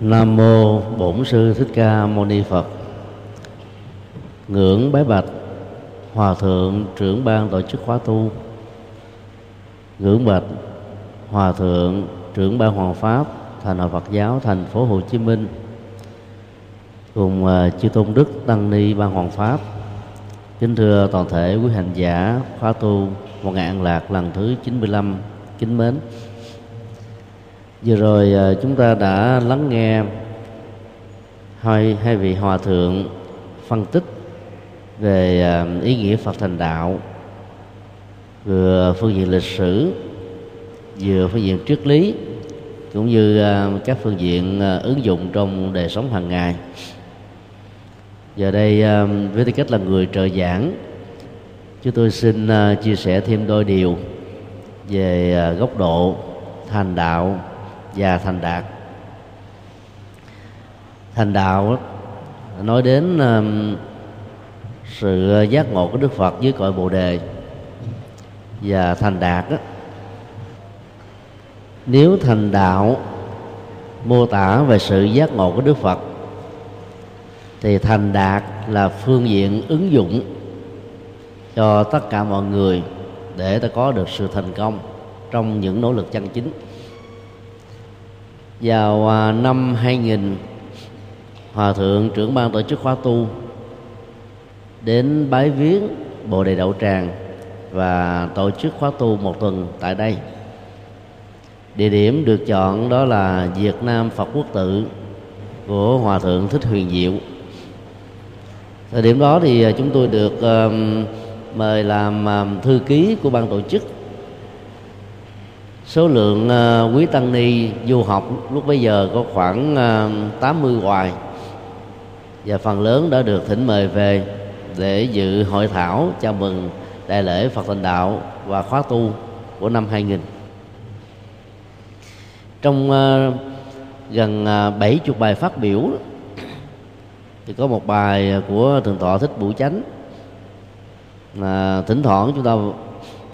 nam mô bổn sư thích ca mâu ni phật. Ngưỡng bái bạch hòa thượng trưởng ban tổ chức khóa tu. Ngưỡng bạch hòa thượng trưởng ban hoàng pháp thành hội Phật giáo thành phố Hồ Chí Minh. Cùng uh, chư tôn đức tăng ni ban hoàng pháp. Kính thưa toàn thể quý hành giả khóa tu một ngày an lạc lần thứ 95 kính mến vừa rồi à, chúng ta đã lắng nghe hai hai vị hòa thượng phân tích về à, ý nghĩa Phật thành đạo, vừa phương diện lịch sử, vừa phương diện triết lý, cũng như à, các phương diện ứng dụng trong đời sống hàng ngày. Giờ đây với tư cách là người trợ giảng, chúng tôi xin chia sẻ thêm đôi điều về góc độ thành đạo và thành đạt. Thành đạo nói đến um, sự giác ngộ của đức phật dưới cội bồ đề và thành đạt đó, nếu thành đạo mô tả về sự giác ngộ của đức phật thì thành đạt là phương diện ứng dụng cho tất cả mọi người để ta có được sự thành công trong những nỗ lực chân chính vào à, năm 2000 hòa thượng trưởng ban tổ chức khóa tu đến bái viếng bồ đề đậu tràng và tổ chức khóa tu một tuần tại đây. Địa điểm được chọn đó là Việt Nam Phật Quốc tự của Hòa thượng Thích Huyền Diệu. Thời điểm đó thì à, chúng tôi được uh, mời làm uh, thư ký của ban tổ chức số lượng uh, quý tăng ni du học lúc bấy giờ có khoảng ờ, uh, 80 hoài. Và phần lớn đã được thỉnh mời về để dự hội thảo chào mừng đại lễ Phật thành đạo và khóa tu của năm 2000 trong uh, gần uh, 70 bài phát biểu thì có một bài của thượng tọa thích bửu chánh. Mà thỉnh thoảng chúng ta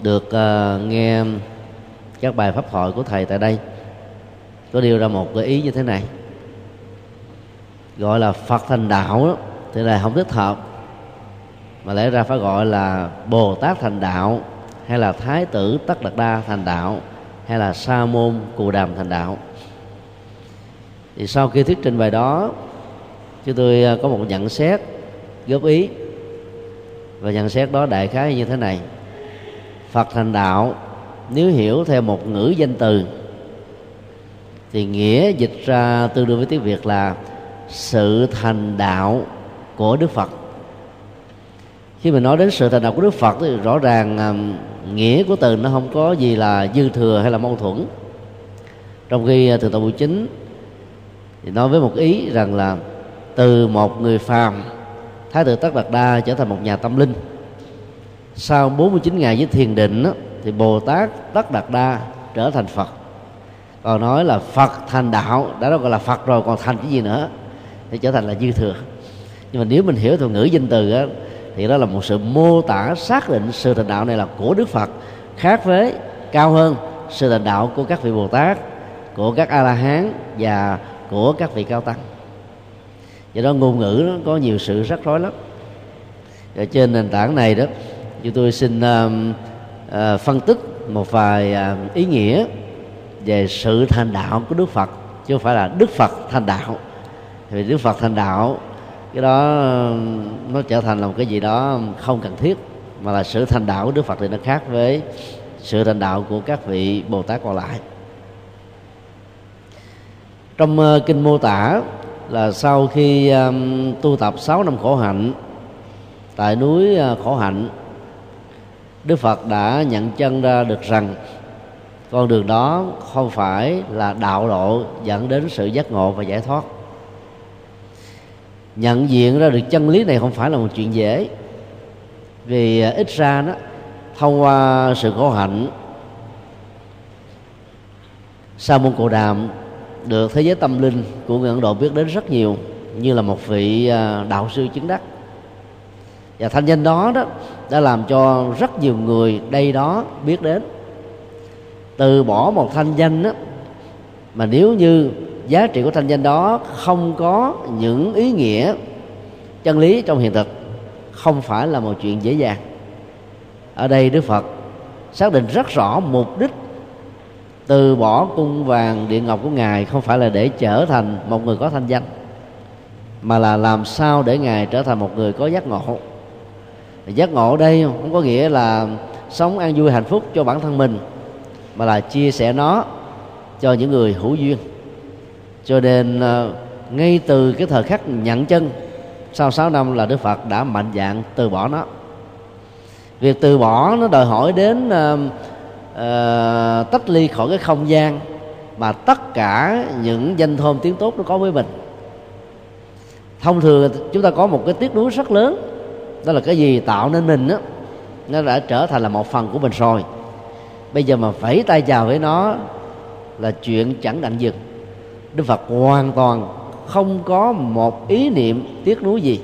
được uh, nghe các bài pháp hội của thầy tại đây. Có điều ra một cái ý như thế này. Gọi là phật thành đạo đó, thì là không thích hợp. Mà lẽ ra phải gọi là bồ tát thành đạo hay là thái tử tất đạt đa thành đạo hay là sa môn cù đàm thành đạo. Thì sau khi thuyết trình bài đó chúng tôi à, có một nhận xét góp ý. Và nhận xét đó đại khái như thế này. Phật thành đạo nếu hiểu theo một ngữ danh từ thì nghĩa dịch ra tương đương với tiếng việt là sự thành đạo của đức phật. Khi mình nói đến sự thành đạo của đức phật thì rõ ràng nghĩa của từ nó không có gì là dư thừa hay là mâu thuẫn. Trong khi từ tàu bụi chính thì nói với một ý rằng là từ một người phàm thái tử tất đạt đa trở thành một nhà tâm linh. Sau 49 ngày với thiền định đó, thì bồ tát tất đạt đa trở thành phật. Còn nói là phật thành đạo đã đó gọi là phật rồi còn thành cái gì nữa? Thì trở thành là dư thừa. Nhưng mà nếu mình hiểu thuật ngữ danh từ á, thì đó là một sự mô tả xác định sự thành đạo này là của đức phật khác với cao hơn sự thành đạo của các vị bồ tát của các a la hán và của các vị cao tăng. Do đó ngôn ngữ nó có nhiều sự rắc rối lắm. Và trên nền tảng này đó chúng tôi xin uh, uh, phân tích một vài uh, ý nghĩa về sự thành đạo của đức phật chứ không phải là đức phật thành đạo. Vì đức phật thành đạo cái đó nó trở thành là một cái gì đó không cần thiết mà là sự thành đạo của đức phật thì nó khác với sự thành đạo của các vị bồ tát còn lại. Trong uh, kinh mô tả là sau khi um, tu tập 6 năm khổ hạnh tại núi uh, khổ hạnh đức phật đã nhận chân ra được rằng con đường đó không phải là đạo lộ dẫn đến sự giác ngộ và giải thoát. Nhận diện ra được chân lý này không phải là một chuyện dễ, vì ít ra đó, thông qua sự khổ hạnh, sa môn cồ đàm được thế giới tâm linh của người ấn độ biết đến rất nhiều như là một vị à, đạo sư chứng đắc và thanh danh đó đó đã làm cho rất nhiều người đây đó biết đến. Từ bỏ một thanh danh đó mà nếu như giá trị của thanh danh đó không có những ý nghĩa chân lý trong hiện thực, không phải là một chuyện dễ dàng. Ở đây đức phật xác định rất rõ mục đích từ bỏ cung vàng điện ngọc của ngài không phải là để trở thành một người có thanh danh, mà là làm sao để ngài trở thành một người có giác ngộ giác ngộ ở đây không? Có nghĩa là sống an vui hạnh phúc cho bản thân mình mà là chia sẻ nó cho những người hữu duyên. Cho nên ờ, ngay từ cái thời khắc nhận chân sau 6 năm là Đức Phật đã mạnh dạng từ bỏ nó. Việc từ bỏ nó đòi hỏi đến uh, uh, tách ly khỏi cái không gian mà tất cả những danh thơm tiếng tốt nó có với mình. Thông thường chúng ta có một cái tiếc nuối rất lớn đó là cái gì tạo nên mình đó, nó đã trở thành là một phần của mình rồi. Bây giờ mà vẫy tay chào với nó là chuyện chẳng đặng dừng. Đức phật hoàn toàn không có một ý niệm tiếc nuối gì.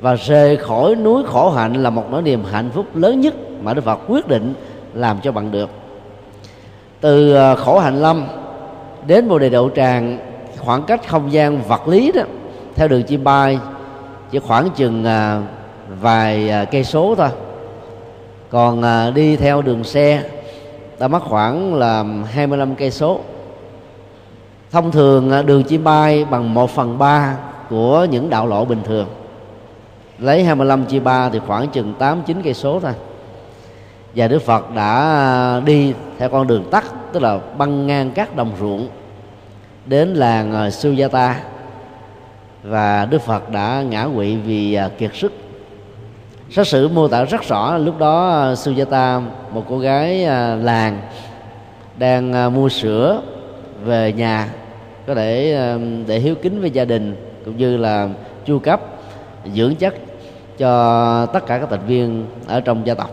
Và rời khỏi núi khổ hạnh là một nỗi niềm hạnh phúc lớn nhất mà đức phật quyết định làm cho bạn được. Từ ờ, khổ hạnh lâm đến bồ đề đậu tràng khoảng cách không gian vật lý đó theo đường chim bay chỉ khoảng chừng ờ, vài à, cây số thôi. Còn à, đi theo đường xe, ta mất khoảng là 25 cây số. Thông thường à, đường chỉ bay bằng 1 phần 3 của những đạo lộ bình thường. Lấy 25 chia 3 thì khoảng chừng 8 9 cây số thôi. Và Đức Phật đã đi theo con đường tắt, tức là băng ngang các đồng ruộng đến làng Sujata và Đức Phật đã ngã quỵ vì kiệt sức sách sử mô tả rất rõ, lúc đó à, Sujata một cô gái à, làng đang à, mua sữa về nhà, có thể để hiếu kính với gia đình cũng như là chu cấp, dưỡng chất cho tất cả các thành viên ở trong gia tộc.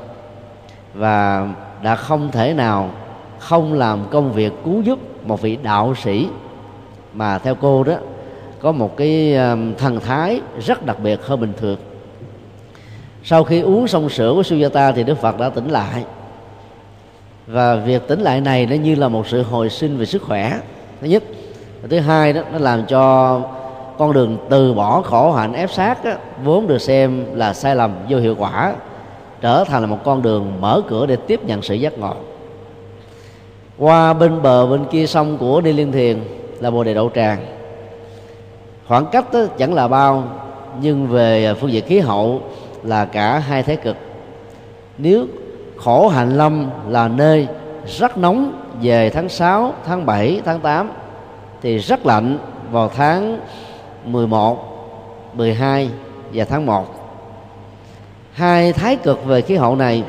Và đã không thể nào không làm công việc cứu giúp một vị đạo sĩ mà theo cô đó có một cái thần thái rất đặc biệt hơn bình thường sau khi uống xong sữa của Sujata thì Đức Phật đã tỉnh lại. Và việc tỉnh lại này nó như là một sự hồi sinh về sức khỏe. Thứ nhất. Và thứ hai đó nó làm cho con đường từ bỏ khổ hạnh ép sát đó, vốn được xem là sai lầm vô hiệu quả trở thành là một con đường mở cửa để tiếp nhận sự giác ngộ. Qua bên bờ bên kia sông của đi liên thiền là bồ đề đậu tràng. Khoảng cách đó chẳng là bao nhưng về phương diện khí hậu là cả hai thế cực. Nếu khổ hạnh lâm là nơi rất nóng về tháng 6, tháng 7, tháng 8 thì rất lạnh vào tháng 11, 12 và tháng 1 hai thái cực về khí hậu này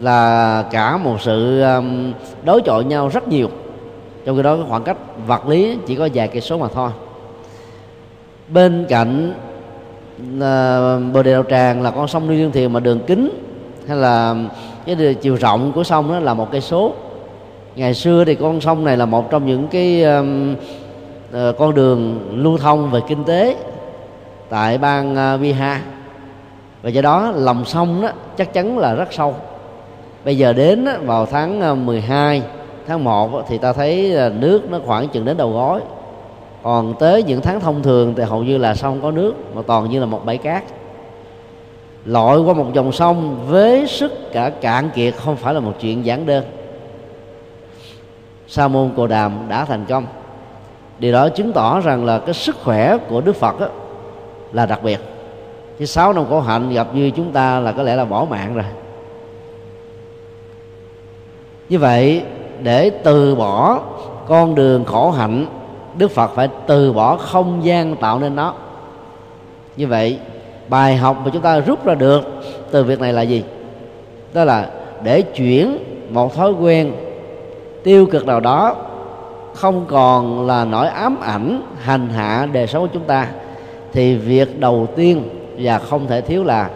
là cả một sự um, đối chọi nhau rất nhiều. Trong khi đó khoảng cách vật lý chỉ có vài cây số mà thôi. Bên cạnh bờ đèo đạo tràng là con sông Lưu Dương Thiền mà đường kính hay là cái chiều rộng của sông đó là một cây số. Ngày xưa thì con sông này là một trong những cái uh, con đường lưu thông về kinh tế tại bang uh, Bihar. Và do đó lòng sông đó chắc chắn là rất sâu. Bây giờ đến đó, vào tháng ờ, 12 tháng 1 thì ta thấy nước nó khoảng chừng đến đầu gối còn tới những tháng thông thường thì hầu như là sông có nước, mà toàn như là một bãi cát. Lội qua một dòng sông với sức cả cạn kiệt không phải là một chuyện giản đơn. Sa môn cồ đàm đã thành công. Điều đó chứng tỏ rằng là cái sức khỏe của đức phật đó là đặc biệt. Chứ sáu năm khổ hạnh gặp như chúng ta là có lẽ là bỏ mạng rồi. Như vậy, để từ bỏ con đường khổ hạnh đức phật phải từ bỏ không gian tạo nên nó. Như vậy bài học mà chúng ta rút ra được từ việc này là gì? Đó là để chuyển một thói quen tiêu cực nào đó không còn là nỗi ám ảnh hành hạ đời sống của chúng ta thì việc đầu tiên và không thể thiếu là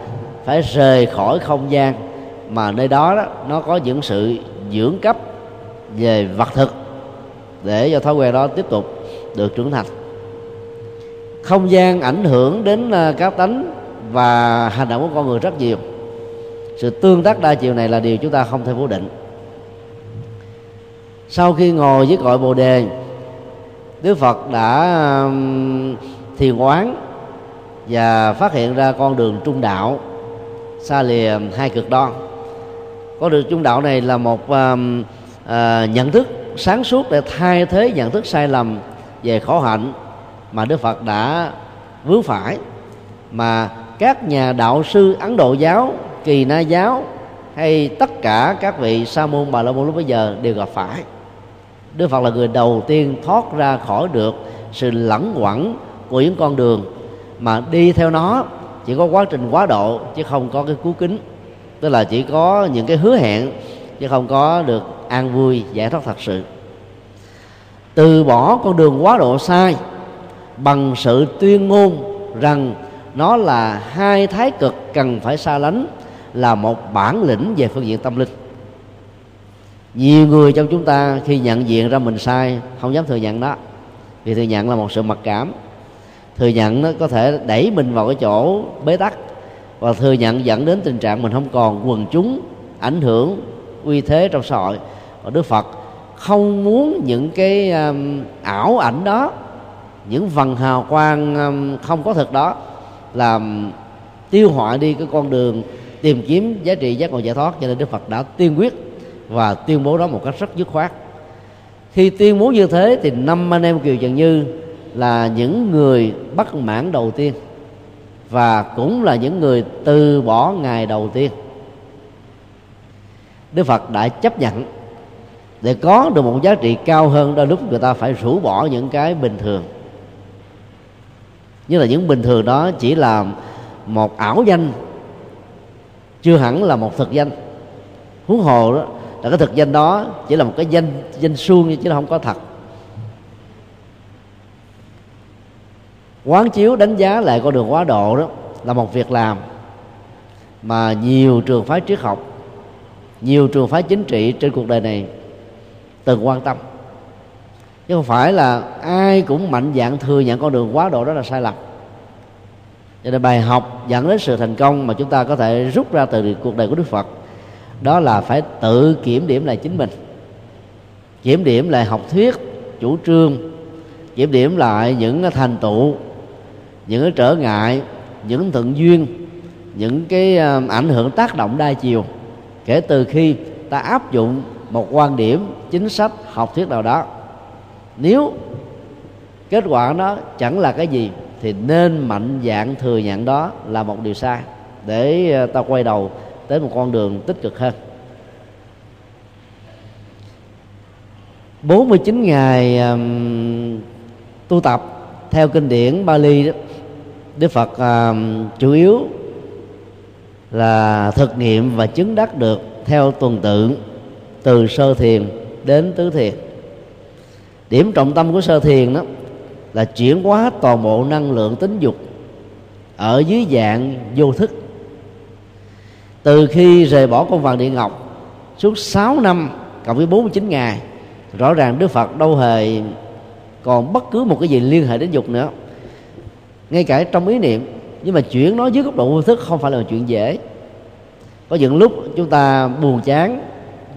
phải rời khỏi không gian mà nơi đó, đó nó có những sự dưỡng cấp về vật thực để cho thói quen đó tiếp tục được trưởng thành. Không gian ảnh hưởng đến ờ, cá các tánh và hành động của con người rất nhiều. Sự tương tác đa chiều này là điều chúng ta không thể phủ định. Sau khi ngồi với cội bồ đề đức phật đã thiền quán và phát hiện ra con đường trung đạo xa lìa hai cực đoan. Con đường trung đạo này là một uh, uh, nhận thức sáng suốt để thay thế nhận thức sai lầm về khổ hạnh mà đức phật đã vướng phải, mà các nhà đạo sư ấn độ giáo, kỳ na giáo hay tất cả các vị sa môn bà la môn lúc bây giờ đều gặp phải. Đức phật là người đầu tiên thoát ra khỏi được sự lẳng quẩn của những con đường mà đi theo nó, chỉ có quá trình quá độ chứ không có cái cứu kính. Tức là chỉ có những cái hứa hẹn chứ không có được an vui, giải thoát thật sự từ bỏ con đường quá độ sai bằng sự tuyên ngôn rằng nó là hai thái cực cần phải xa lánh là một bản lĩnh về phương diện tâm linh. Nhiều người trong chúng ta khi nhận diện ra mình sai, không dám thừa nhận đó. Vì thừa nhận là một sự mặc cảm. Thừa nhận nó có thể đẩy mình vào cái chỗ bế tắc và thừa nhận dẫn đến tình trạng mình không còn quần chúng ảnh hưởng uy thế trong xã hội. Và đức phật không muốn những cái um, ảo ảnh đó những vần hào quang um, không có thực đó làm tiêu họa đi cái con đường tìm kiếm giá trị giác ngộ giải thoát. Cho nên đức phật đã tiên quyết và tuyên bố đó một cách rất dứt khoát. Khi tuyên bố như thế thì năm anh em kiều trần như là những người bất mãn đầu tiên và cũng là những người từ bỏ ngày đầu tiên. Đức phật đã chấp nhận để có được một giá trị cao hơn, đôi lúc người ta phải rũ bỏ những cái bình thường. Như là những bình thường đó chỉ là một ảo danh, chưa hẳn là một thực danh. Huống hồ đó, là cái thực danh đó chỉ là một cái danh danh suông chứ không có thật. Quán chiếu đánh giá lại con đường quá độ đó là một việc làm mà nhiều trường phái triết học, nhiều trường phái chính trị trên cuộc đời này từng quan tâm. Chứ không phải là ai cũng mạnh dạng thừa nhận con đường quá độ đó là sai lầm. Cho nên bài học dẫn đến sự thành công mà chúng ta có thể rút ra từ cuộc đời của đức phật, đó là phải tự kiểm điểm lại chính mình. Kiểm điểm lại học thuyết, chủ trương, kiểm điểm lại những thành tựu, những trở ngại, những thuận duyên, những cái ờ, ảnh hưởng tác động đa chiều. Kể từ khi ta áp dụng một quan điểm chính sách học thuyết nào đó. Nếu kết quả nó chẳng là cái gì thì nên mạnh dạng thừa nhận đó là một điều sai để ờ, ta quay đầu tới một con đường tích cực hơn. 49 ngày um, tu tập theo kinh điển Bali đó, Đức Phật um, chủ yếu là thực nghiệm và chứng đắc được theo tuần tự từ sơ thiền đến tứ thiền. Điểm trọng tâm của sơ thiền đó là chuyển hóa toàn bộ năng lượng tính dục ở dưới dạng vô thức. Từ khi rời bỏ con vàng địa ngọc, suốt 6 năm cộng với 49 ngày, rõ ràng Đức Phật đâu hề còn bất cứ một cái gì liên hệ đến dục nữa. Ngay cả trong ý niệm, nhưng mà chuyển nó dưới góc độ vô thức không phải là chuyện dễ. Có những lúc chúng ta buồn chán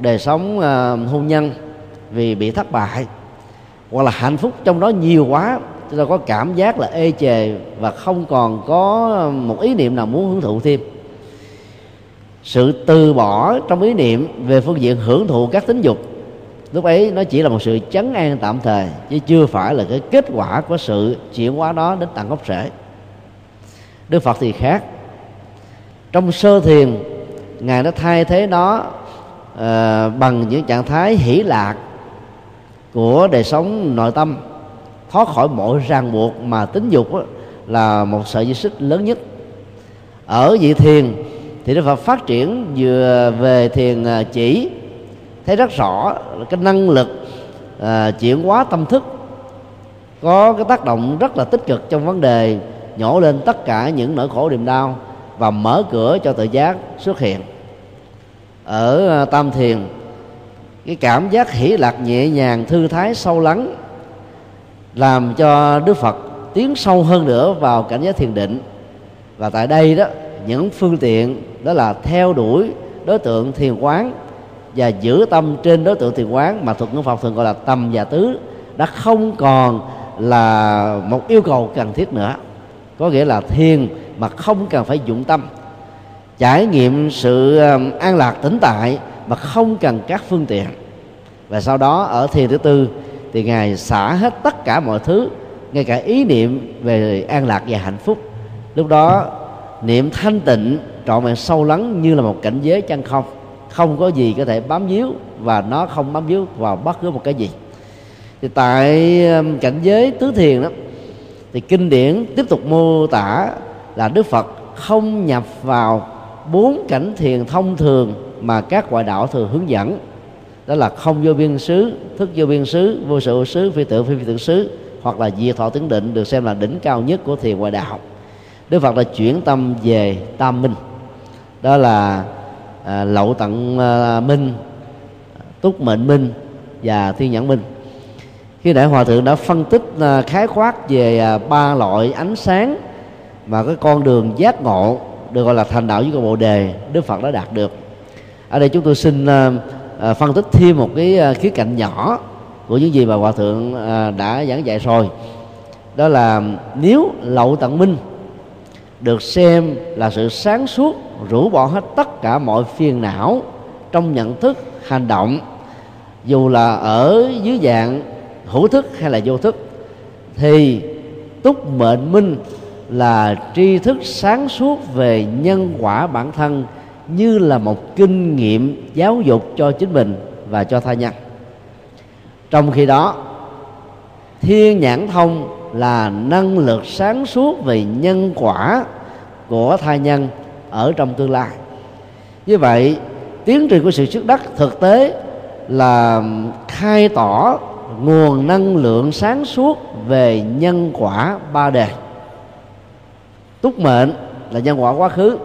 đời sống uh, hôn nhân vì bị thất bại hoặc là hạnh phúc trong đó nhiều quá chúng ta có cảm giác là ê chề và không còn có một ý niệm nào muốn hưởng thụ thêm. Sự từ bỏ trong ý niệm về phương diện hưởng thụ các tính dục lúc ấy nó chỉ là một sự chấn an tạm thời chứ chưa phải là cái kết quả của sự chuyển hóa đó đến tận gốc rễ. Đức phật thì khác. Trong sơ thiền ngài đã thay thế nó Ờ, bằng những trạng thái hỷ lạc của đời sống nội tâm thoát khỏi mọi ràng buộc mà tính dục đó, là một sợi dây xích lớn nhất. Ở vị thiền thì nó phải phát triển vừa về thiền à, chỉ thấy rất rõ cái năng lực à, chuyển hóa tâm thức có cái tác động rất là tích cực trong vấn đề nhổ lên tất cả những nỗi khổ niềm đau và mở cửa cho tự giác xuất hiện ở ờ, tam thiền. Cái cảm giác hỷ lạc nhẹ nhàng, thư thái, sâu lắng làm cho đức phật tiến sâu hơn nữa vào cảnh giới thiền định. Và tại đây đó, những phương tiện đó là theo đuổi đối tượng thiền quán và giữ tâm trên đối tượng thiền quán mà thuật ngữ Phật thường gọi là tâm và tứ đã không còn là một yêu cầu cần thiết nữa. Có nghĩa là thiền mà không cần phải dụng tâm trải nghiệm sự um, an lạc tĩnh tại mà không cần các phương tiện. Và sau đó ở thiền thứ tư thì ngài xả hết tất cả mọi thứ, ngay cả ý niệm về an lạc và hạnh phúc. Lúc đó, niệm thanh tịnh trọn vẹn sâu lắng như là một cảnh giới chân không. Không có gì có thể bám víu và nó không bám víu vào bất cứ một cái gì. Thì tại um, cảnh giới tứ thiền đó, thì kinh điển tiếp tục mô tả là đức phật không nhập vào bốn cảnh thiền thông thường mà các ngoại đạo thường hướng dẫn. Đó là không vô biên xứ thức vô biên xứ vô sự vô xứ phi tự phi phi tự xứ hoặc là diệt thọ tướng định được xem là đỉnh cao nhất của thiền ngoại đạo. Đức phật đã chuyển tâm về tam minh. Đó là à, lậu tận à, minh túc mệnh minh và thiên nhãn minh. Khi đại hòa thượng đã phân tích à, khái quát về à, ba loại ánh sáng mà cái con đường giác ngộ được gọi là thành đạo với cái bộ đề, đức phật đã đạt được. Ở đây chúng tôi xin ờ, ờ, phân tích thêm một cái ờ, khía cạnh nhỏ của những gì mà hòa thượng đã giảng dạy rồi. Đó là nếu lậu tận minh được xem là sự sáng suốt, rũ bỏ hết tất cả mọi phiền não trong nhận thức, hành động, dù là ở dưới dạng hữu thức hay là vô thức, thì túc mệnh minh là tri thức sáng suốt về nhân quả bản thân như là một kinh nghiệm giáo dục cho chính mình và cho tha nhân. Trong khi đó, thiên nhãn thông là năng lực sáng suốt về nhân quả của thai nhân ở trong tương lai. Như vậy, tiến trình của sự trước đất thực tế là khai tỏ nguồn năng lượng sáng suốt về nhân quả ba đề túc mệnh là nhân quả quá khứ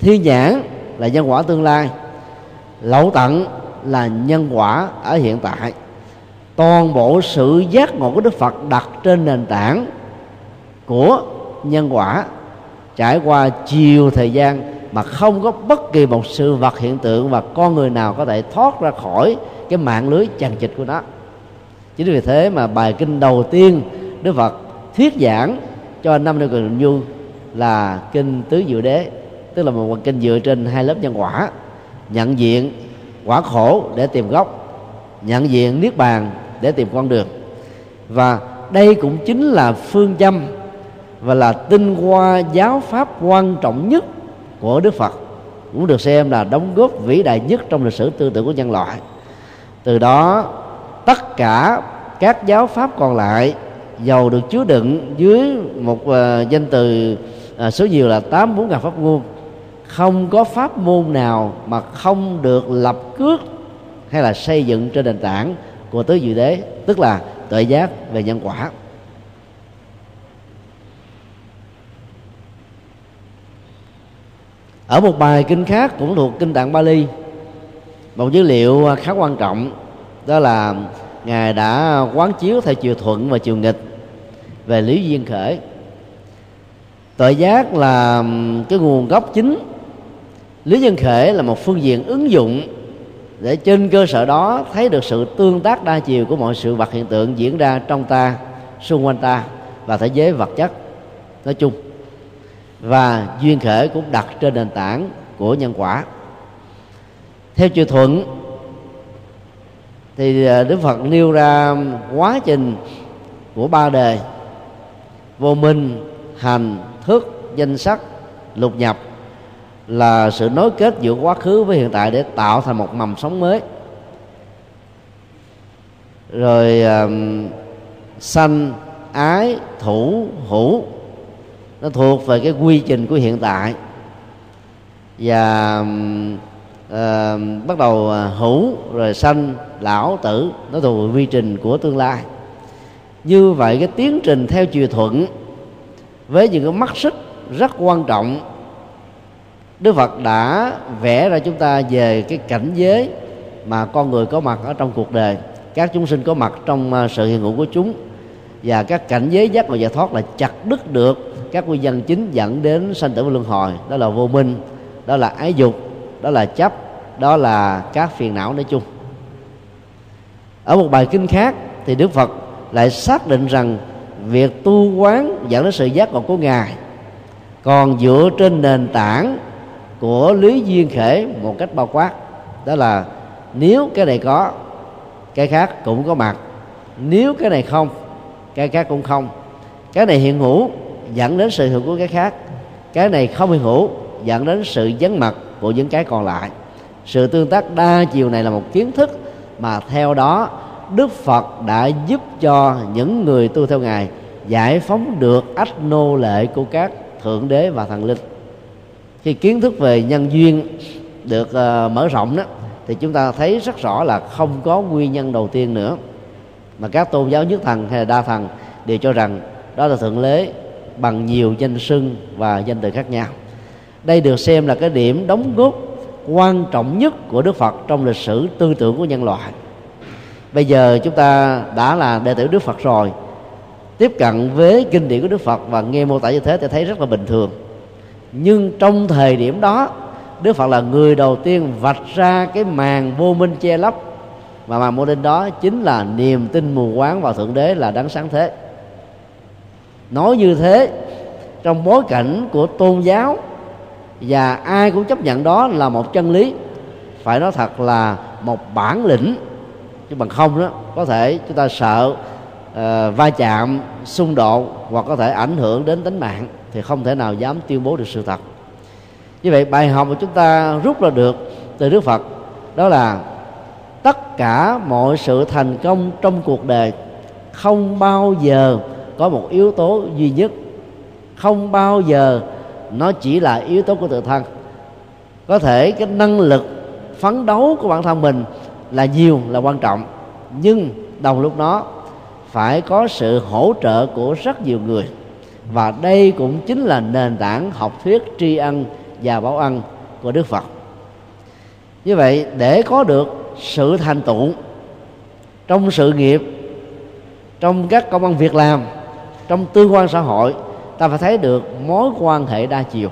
thiên nhãn là nhân quả tương lai, lậu tận là nhân quả ở hiện tại. Toàn bộ sự giác ngộ của đức phật đặt trên nền tảng của nhân quả. Trải qua chiều thời gian mà không có bất kỳ một sự vật hiện tượng và con người nào có thể thoát ra khỏi cái mạng lưới chằng chịt của nó. Chính vì thế mà bài kinh đầu tiên đức phật thuyết giảng cho năm điều cần nhu là kinh tứ diệu đế tức là một kinh dựa trên hai lớp nhân quả nhận diện quả khổ để tìm gốc nhận diện niết bàn để tìm con đường. Và đây cũng chính là phương châm và là tinh hoa giáo pháp quan trọng nhất của Đức Phật. Cũng được xem là đóng góp vĩ đại nhất trong lịch sử tư tưởng của nhân loại. Từ đó tất cả các giáo pháp còn lại giàu được chứa đựng dưới một uh, danh từ à, số nhiều là tám bốn ngàn pháp môn không có pháp môn nào mà không được lập cước hay là xây dựng trên nền tảng của tứ diệu đế tức là tuệ giác về nhân quả. Ở một bài kinh khác cũng thuộc kinh tạng Bali một dữ liệu khá quan trọng đó là ngài đã quán chiếu theo chiều thuận và chiều nghịch về lý duyên khởi tội giác là cái nguồn gốc chính. Lý nhân khể là một phương diện ứng dụng để trên cơ sở đó thấy được sự tương tác đa chiều của mọi sự vật hiện tượng diễn ra trong ta, xung quanh ta và thế giới vật chất nói chung. Và duyên khể cũng đặt trên nền tảng của nhân quả. Theo chiều thuận, thì ờ, đức phật nêu ra quá trình của ba đề, vô minh, hành thức danh sắc lục nhập là sự nối kết giữa quá khứ với hiện tại để tạo thành một mầm sống mới. Rồi um, sanh ái thủ hữu nó thuộc về cái quy trình của hiện tại. Và uh, bắt đầu ờ, hữu rồi sanh lão tử nó thuộc về quy trình của tương lai. Như vậy cái tiến trình theo chiều thuận với những cái mắt xích rất quan trọng. Đức Phật đã vẽ ra chúng ta về cái cảnh giới mà con người có mặt ở trong cuộc đời, các chúng sinh có mặt trong à, sự hiện hữu của chúng. Và các cảnh giới giác ngộ giải thoát là chặt đứt được các nguyên nhân chính dẫn đến sanh tử và luân hồi. Đó là vô minh, đó là ái dục, đó là chấp, đó là các phiền não nói chung. Ở một bài kinh khác thì đức phật lại xác định rằng việc tu quán dẫn đến sự giác ngộ của ngài. Còn dựa trên nền tảng của lý duyên khể một cách bao quát, đó là nếu cái này có, cái khác cũng có mặt. Nếu cái này không, cái khác cũng không. Cái này hiện hữu dẫn đến sự hữu của cái khác. Cái này không hiện hữu dẫn đến sự vắng mặt của những cái còn lại. Sự tương tác đa chiều này là một kiến thức mà theo đó đức phật đã giúp cho những người tu theo ngài giải phóng được ách nô lệ của các thượng đế và thần linh. Khi kiến thức về nhân duyên được uh, mở rộng đó thì chúng ta thấy rất rõ là không có nguyên nhân đầu tiên nữa. Mà các tôn giáo nhất thần hay là đa thần đều cho rằng đó là thượng đế bằng nhiều danh xưng và danh từ khác nhau. Đây được xem là cái điểm đóng góp quan trọng nhất của đức phật trong lịch sử tư tưởng của nhân loại bây giờ chúng ta đã là đệ tử đức phật rồi. Tiếp cận với kinh điển của đức phật và nghe mô tả như thế thì thấy rất là bình thường. Nhưng trong thời điểm đó, đức phật là người đầu tiên vạch ra cái màn vô minh che lấp. Và màn vô minh đó chính là niềm tin mù quáng vào thượng đế là đáng sáng thế. Nói như thế, trong bối cảnh của tôn giáo, và ai cũng chấp nhận đó là một chân lý, phải nói thật là một bản lĩnh chứ bằng không đó có thể chúng ta sợ uh, va chạm xung đột hoặc có thể ảnh hưởng đến tính mạng thì không thể nào dám tuyên bố được sự thật. Như vậy bài học mà chúng ta rút ra được từ đức phật đó là tất cả mọi sự thành công trong cuộc đời không bao giờ có một yếu tố duy nhất. Không bao giờ nó chỉ là yếu tố của tự thân. Có thể cái năng lực phấn đấu của bản thân mình là nhiều, là quan trọng. Nhưng đồng lúc đó, phải có sự hỗ trợ của rất nhiều người. Và đây cũng chính là nền tảng học thuyết tri ân và báo ân của đức phật. Như vậy, để có được sự thành tựu trong sự nghiệp, trong các công ăn việc làm, trong tương quan xã hội, ta phải thấy được mối quan hệ đa chiều.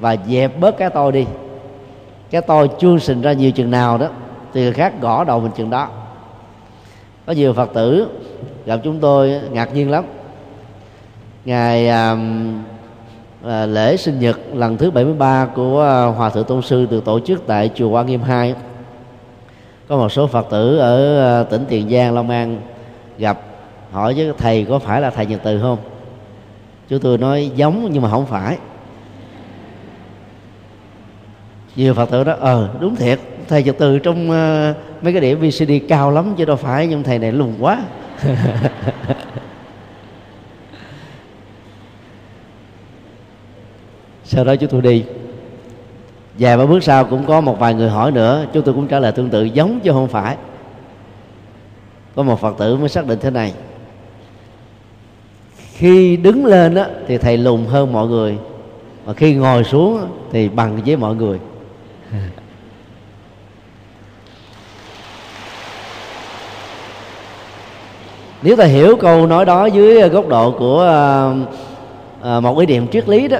Và dẹp bớt cái tôi đi. Cái tôi chưa sinh ra nhiều chừng nào đó thì người khác gõ đầu mình chừng đó. Có nhiều phật tử gặp chúng tôi ngạc nhiên lắm. Ngày à, à, lễ sinh nhật lần thứ 73 của à, hòa thượng tôn sư được tổ chức tại chùa Quan Nghiêm 2 có một số phật tử ở à, tỉnh Tiền Giang Long An gặp hỏi với thầy có phải là thầy nhật từ không? Chúng tôi nói giống nhưng mà không phải. Nhiều phật tử đó ờ đúng thiệt thầy nhật từ trong ờ, mấy cái điểm vcd cao lắm chứ đâu phải nhưng thầy này lùn quá. Sau đó chúng tôi đi. Vài ba bước sau cũng có một vài người hỏi nữa. Chúng tôi cũng trả lời tương tự giống chứ không phải. Có một phật tử mới xác định thế này. Khi đứng lên á, thì thầy lùn hơn mọi người. Mà khi ngồi xuống thì bằng với mọi người. nếu ta hiểu câu nói đó dưới ờ, góc độ của à, một ý niệm triết lý đó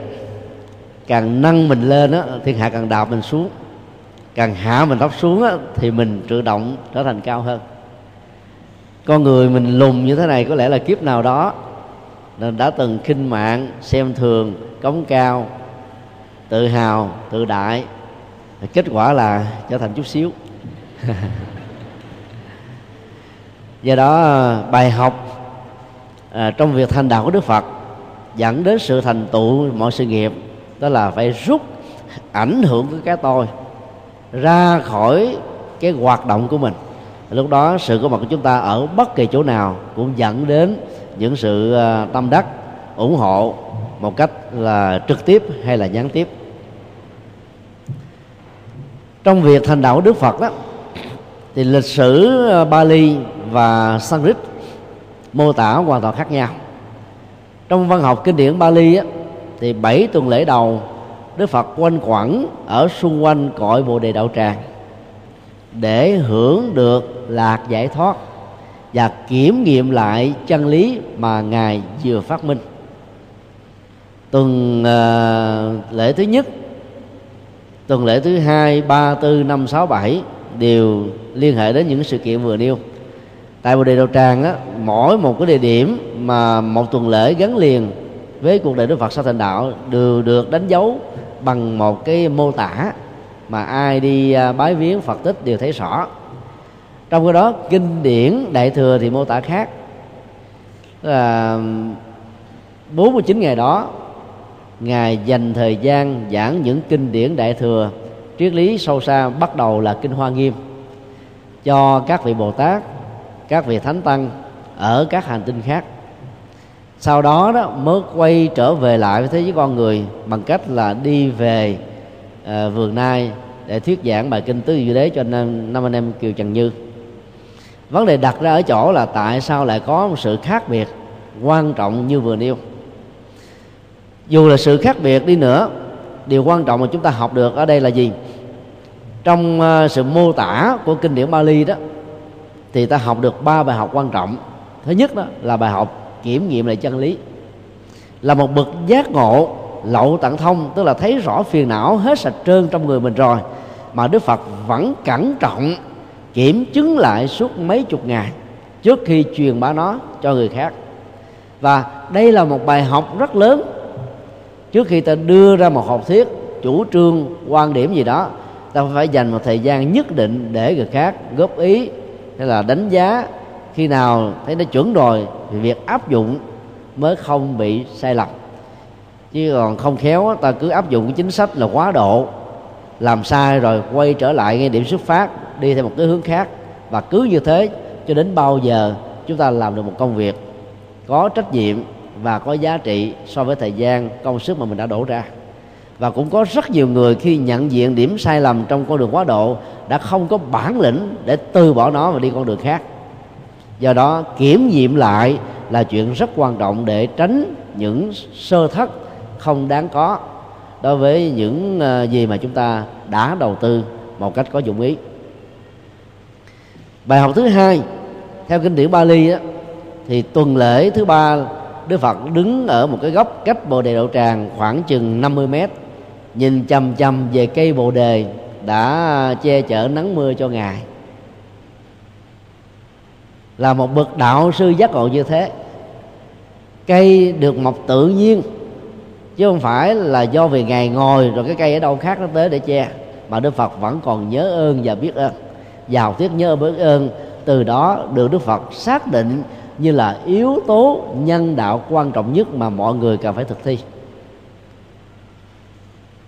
càng nâng mình lên đó, thiên hạ càng đạp mình xuống càng hạ mình tóc xuống đó, thì mình tự động trở thành cao hơn. Con người mình lùng như thế này có lẽ là kiếp nào đó nên đã từng khinh mạng xem thường cống cao tự hào tự đại kết quả là trở thành chút xíu. do đó bài học à, trong việc thành đạo của đức phật dẫn đến sự thành tựu mọi sự nghiệp đó là phải rút ảnh hưởng của cái tôi ra khỏi cái hoạt động của mình. Lúc đó sự có mặt của chúng ta ở bất kỳ chỗ nào cũng dẫn đến những sự à, tâm đắc ủng hộ một cách là trực tiếp hay là gián tiếp. Trong việc thành đạo của đức phật đó thì lịch sử à, Bali và Sanskrit mô tả hoàn toàn khác nhau. Trong văn học kinh điển Bali á, thì bảy tuần lễ đầu Đức Phật quanh quẩn ở xung quanh cội Bồ đề đạo tràng để hưởng được lạc giải thoát và kiểm nghiệm lại chân lý mà ngài vừa phát minh. Tuần uh, lễ thứ nhất tuần lễ thứ hai ba tư năm sáu bảy đều liên hệ đến những sự kiện vừa nêu tại bồ đề đạo tràng á, mỗi một cái địa điểm mà một tuần lễ gắn liền với cuộc đời đức phật sau thành đạo đều được đánh dấu bằng một cái mô tả mà ai đi à, bái viếng phật tích đều thấy rõ. Trong cái đó, kinh điển đại thừa thì mô tả khác. Là 49 ngày đó, ngài dành thời gian giảng những kinh điển đại thừa, triết lý sâu xa bắt đầu là kinh hoa nghiêm cho các vị bồ tát các vị thánh tăng ở các hành tinh khác. Sau đó đó mới quay trở về lại với thế giới con người bằng cách là đi về uh, vườn nai để thuyết giảng bài kinh tứ diệu đế cho năm, năm anh em kiều trần như. Vấn đề đặt ra ở chỗ là tại sao lại có một sự khác biệt quan trọng như vừa nêu. Dù là sự khác biệt đi nữa điều quan trọng mà chúng ta học được ở đây là gì? Trong uh, sự mô tả của kinh điển Bali đó thì ta học được ba bài học quan trọng. Thứ nhất đó là bài học kiểm nghiệm lại chân lý. Là một bậc giác ngộ lậu tận thông, tức là thấy rõ phiền não hết sạch trơn trong người mình rồi, mà đức phật vẫn cẩn trọng kiểm chứng lại suốt mấy chục ngày trước khi truyền bá nó cho người khác. Và đây là một bài học rất lớn. Trước khi ta đưa ra một học thuyết chủ trương quan điểm gì đó, ta phải dành một thời gian nhất định để người khác góp ý hay là đánh giá khi nào thấy nó chuẩn rồi thì việc áp dụng mới không bị sai lầm. Chứ còn không khéo ta cứ áp dụng cái chính sách là quá độ, làm sai rồi quay trở lại ngay điểm xuất phát, đi theo một cái hướng khác. Và cứ như thế cho đến bao giờ chúng ta làm được một công việc có trách nhiệm và có giá trị so với thời gian, công sức mà mình đã đổ ra. Và cũng có rất nhiều người khi nhận diện điểm sai lầm trong con đường quá độ đã không có bản lĩnh để từ bỏ nó và đi con đường khác. Do đó kiểm nghiệm lại là chuyện rất quan trọng để tránh những sơ thất không đáng có đối với những ờ, gì mà chúng ta đã đầu tư một cách có dụng ý. Bài học thứ hai theo kinh điển Bali á, thì tuần lễ thứ ba Đức Phật đứng ở một cái góc cách Bồ đề đậu tràng khoảng chừng 50 mét nhìn chầm chầm về cây Bồ đề đã che chở nắng mưa cho ngài. Là một bậc đạo sư giác ngộ như thế. Cây được mọc tự nhiên, chứ không phải là do vì ngài ngồi rồi cái cây ở đâu khác nó tới để che. Mà đức phật vẫn còn nhớ ơn và biết ơn. Giàu tiếc nhớ biết ơn. Từ đó được đức phật xác định như là yếu tố nhân đạo quan trọng nhất mà mọi người cần phải thực thi.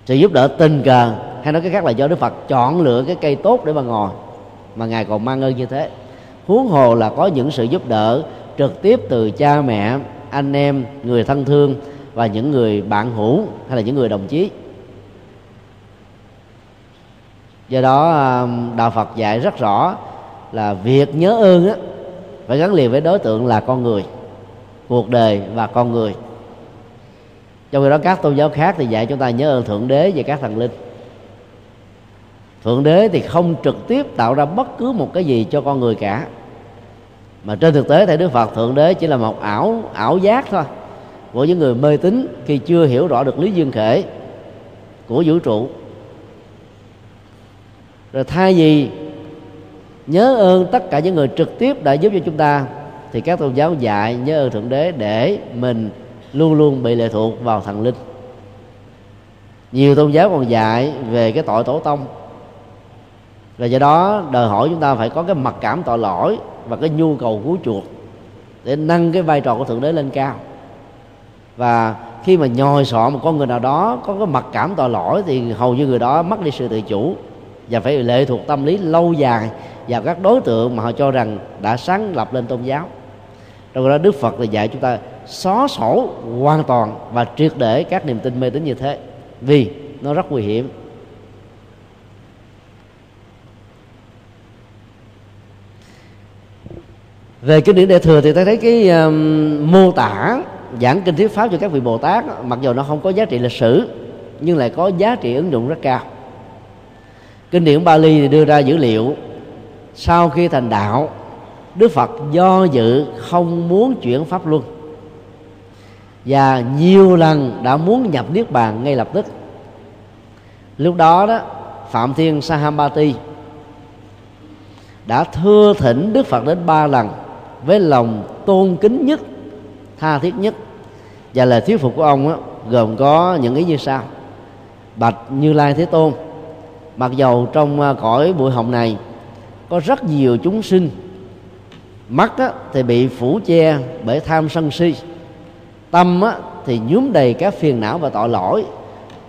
Sự giúp đỡ tình cờ hay nói cái khác là do đức phật chọn lựa cái cây tốt để mà ngồi. Mà ngài còn mang ơn như thế. Huống hồ là có những sự giúp đỡ trực tiếp từ cha mẹ anh em người thân thương và những người bạn hữu hay là những người đồng chí. Do đó um, đạo phật dạy rất rõ là việc nhớ ơn á, phải gắn liền với đối tượng là con người cuộc đời và con người. Trong khi đó các tôn giáo khác thì dạy chúng ta nhớ ơn thượng đế và các thần linh thượng đế thì không trực tiếp tạo ra bất cứ một cái gì cho con người cả. Mà trên thực tế thì đức phật thượng đế chỉ là một ảo ảo giác thôi. Của những người mê tín khi chưa hiểu rõ được lý duyên khể của vũ trụ. Rồi thay vì nhớ ơn tất cả những người trực tiếp đã giúp cho chúng ta, thì các tôn giáo dạy nhớ ơn thượng đế để mình luôn luôn bị lệ thuộc vào thần linh. Nhiều tôn giáo còn dạy về cái tội tổ tông và do đó, đòi hỏi chúng ta phải có cái mặc cảm tội lỗi và cái nhu cầu cứu chuộc để nâng cái vai trò của thượng đế lên cao. Và khi mà nhồi sọ một con người nào đó có cái mặc cảm tội lỗi thì hầu như người đó mất đi sự tự chủ và phải lệ thuộc tâm lý lâu dài vào các đối tượng mà họ cho rằng đã sáng lập lên tôn giáo. Trong đó, đức phật là dạy chúng ta xóa sổ hoàn toàn và triệt để các niềm tin mê tín như thế vì nó rất nguy hiểm. Về kinh điển đại thừa thì ta thấy cái um, mô tả giảng kinh thuyết pháp cho các vị bồ tát mặc dù nó không có giá trị lịch sử nhưng lại có giá trị ứng dụng rất cao. Kinh điển Bali thì đưa ra dữ liệu sau khi thành đạo Đức Phật do dự không muốn chuyển pháp luân. Và nhiều lần đã muốn nhập niết bàn ngay lập tức. Lúc đó đó phạm thiên sahambati đã thưa thỉnh đức phật đến ba lần với lòng tôn kính nhất tha thiết nhất. Và lời thuyết phục của ông đó, gồm có những ý như sau. Bạch như lai thế tôn mặc dầu trong à, cõi bụi hồng này có rất nhiều chúng sinh mắt á, thì bị phủ che bởi tham sân si tâm á, thì nhuốm đầy các phiền não và tội lỗi.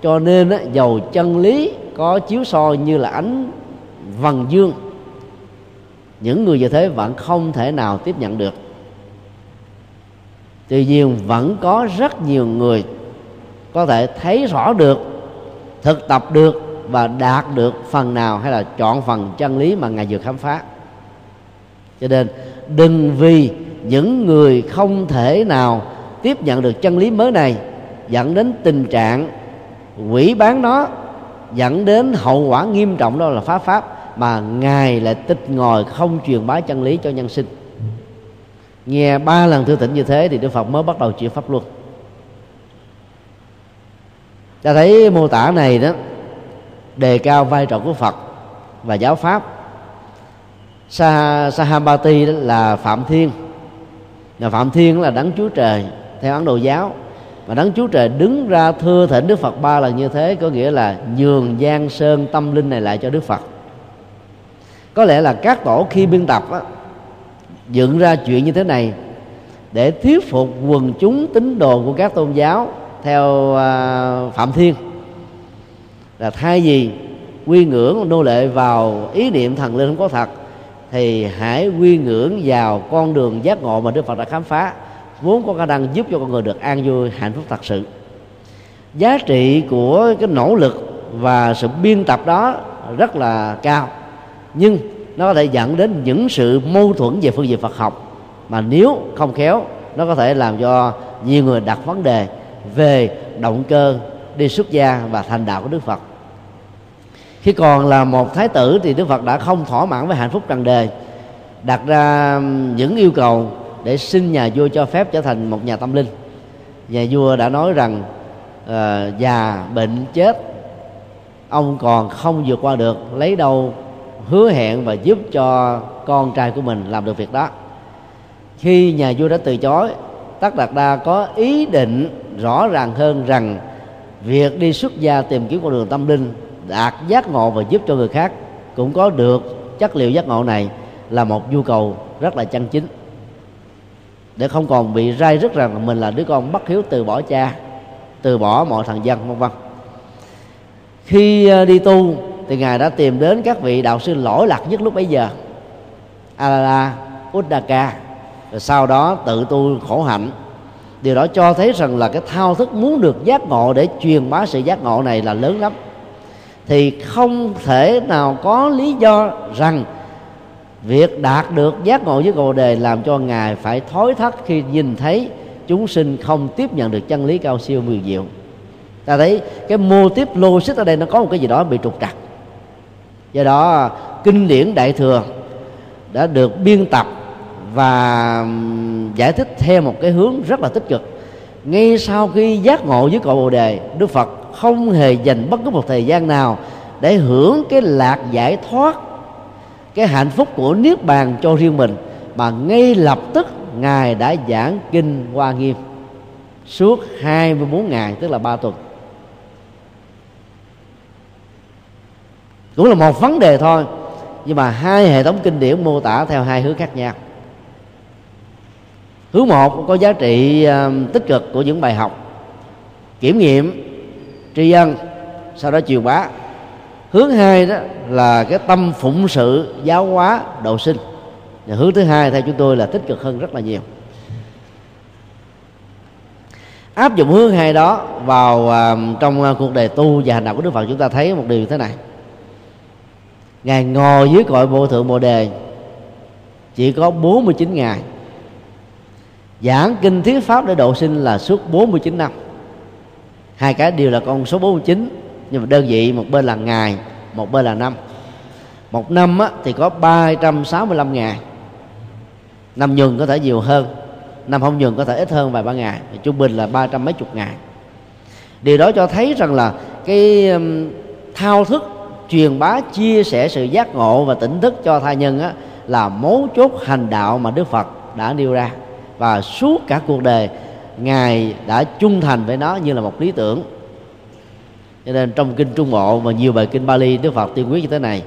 Cho nên á, dầu chân lý có chiếu soi như là ánh vầng dương những người như thế vẫn không thể nào tiếp nhận được. Tuy nhiên, vẫn có rất nhiều người có thể thấy rõ được, thực tập được và đạt được phần nào hay là chọn phần chân lý mà ngài vừa khám phá. Cho nên, đừng vì những người không thể nào tiếp nhận được chân lý mới này dẫn đến tình trạng quỷ bán nó, dẫn đến hậu quả nghiêm trọng đó là phá pháp mà ngài lại tịch ngồi không truyền bá chân lý cho nhân sinh. Nghe ba lần thư tỉnh như thế thì đức phật mới bắt đầu chuyển pháp luật ta thấy mô tả này đó đề cao vai trò của phật và giáo pháp. Sa, Sahabati đó là phạm thiên. Và phạm thiên là đấng chúa trời theo ấn độ giáo. Mà đấng chúa trời đứng ra thưa thỉnh đức phật ba lần như thế có nghĩa là nhường giang sơn tâm linh này lại cho đức phật có lẽ là các tổ khi biên tập á, dựng ra chuyện như thế này để thuyết phục quần chúng tín đồ của các tôn giáo theo à, phạm thiên. Là thay vì quy ngưỡng nô lệ vào ý niệm thần linh không có thật thì hãy quy ngưỡng vào con đường giác ngộ mà đức phật đã khám phá vốn có khả năng giúp cho con người được an vui hạnh phúc thật sự. Giá trị của cái nỗ lực và sự biên tập đó rất là cao nhưng nó có thể dẫn đến những sự mâu thuẫn về phương diện Phật học mà nếu không khéo nó có thể làm cho nhiều người đặt vấn đề về động cơ đi xuất gia và thành đạo của Đức Phật. Khi còn là một thái tử thì Đức Phật đã không thỏa mãn với hạnh phúc trần đề đặt ra những yêu cầu để xin nhà vua cho phép trở thành một nhà tâm linh. Nhà vua đã nói rằng uh, già bệnh chết ông còn không vượt qua được lấy đâu hứa hẹn và giúp cho con trai của mình làm được việc đó. Khi nhà vua đã từ chối tất đạt đa có ý định rõ ràng hơn rằng việc đi xuất gia tìm kiếm con đường tâm linh đạt giác ngộ và giúp cho người khác cũng có được chất liệu giác ngộ này là một nhu cầu rất là chân chính. Để không còn bị rai rất rằng mình là đứa con bất hiếu từ bỏ cha, từ bỏ mọi thằng dân, vân vân. Khi à, đi tu thì ngài đã tìm đến các vị đạo sư lỗi lạc nhất lúc bấy giờ. Alala, Uddaka. Rồi sau đó tự tu khổ hạnh. Điều đó cho thấy rằng là cái thao thức muốn được giác ngộ để truyền bá sự giác ngộ này là lớn lắm. Thì không thể nào có lý do rằng việc đạt được giác ngộ với bồ đề làm cho ngài phải thối thất khi nhìn thấy chúng sinh không tiếp nhận được chân lý cao siêu mười diệu. Ta thấy cái mô tiếp logic ở đây nó có một cái gì đó bị trục trặc do đó, kinh điển đại thừa đã được biên tập và giải thích theo một cái hướng rất là tích cực. Ngay sau khi giác ngộ với cội bồ đề, đức phật không hề dành bất cứ một thời gian nào để hưởng cái lạc giải thoát, cái hạnh phúc của niết bàn cho riêng mình, mà ngay lập tức ngài đã giảng kinh hoa nghiêm suốt 24 ngày, tức là 3 tuần. Cũng là một vấn đề thôi. Nhưng mà hai hệ thống kinh điển mô tả theo hai hướng khác nhau. Hướng một, có giá trị tích cực của những bài học. Kiểm nghiệm, tri ân, sau đó truyền bá. Hướng hai đó là cái tâm phụng sự, giáo hóa, độ sinh. Và hướng thứ hai, theo chúng tôi là tích cực hơn rất là nhiều. Áp dụng hướng hai đó vào trong ờ, cuộc đời tu và hành động của Đức Phật, chúng ta thấy một điều như thế này ngài ngồi dưới cội vô thượng bồ đề. Chỉ có 49 ngày. Giảng kinh thuyết pháp để độ sinh là suốt 49 năm. Hai cái đều là con số 49 nhưng mà đơn vị một bên là ngày một bên là năm. Một năm á, thì có 365 ngày. Năm nhường có thể nhiều hơn năm không nhường có thể ít hơn vài ba ngày. Trung bình là ba trăm mấy chục ngày. Điều đó cho thấy rằng là cái thao thức truyền bá chia sẻ sự giác ngộ và tỉnh thức cho tha nhân á, là mấu chốt hành đạo mà Đức Phật đã nêu ra. Và suốt cả cuộc đời ngài đã trung thành với nó như là một lý tưởng. Cho nên trong kinh trung bộ và nhiều bài kinh Bali Đức Phật tiên quyết như thế này.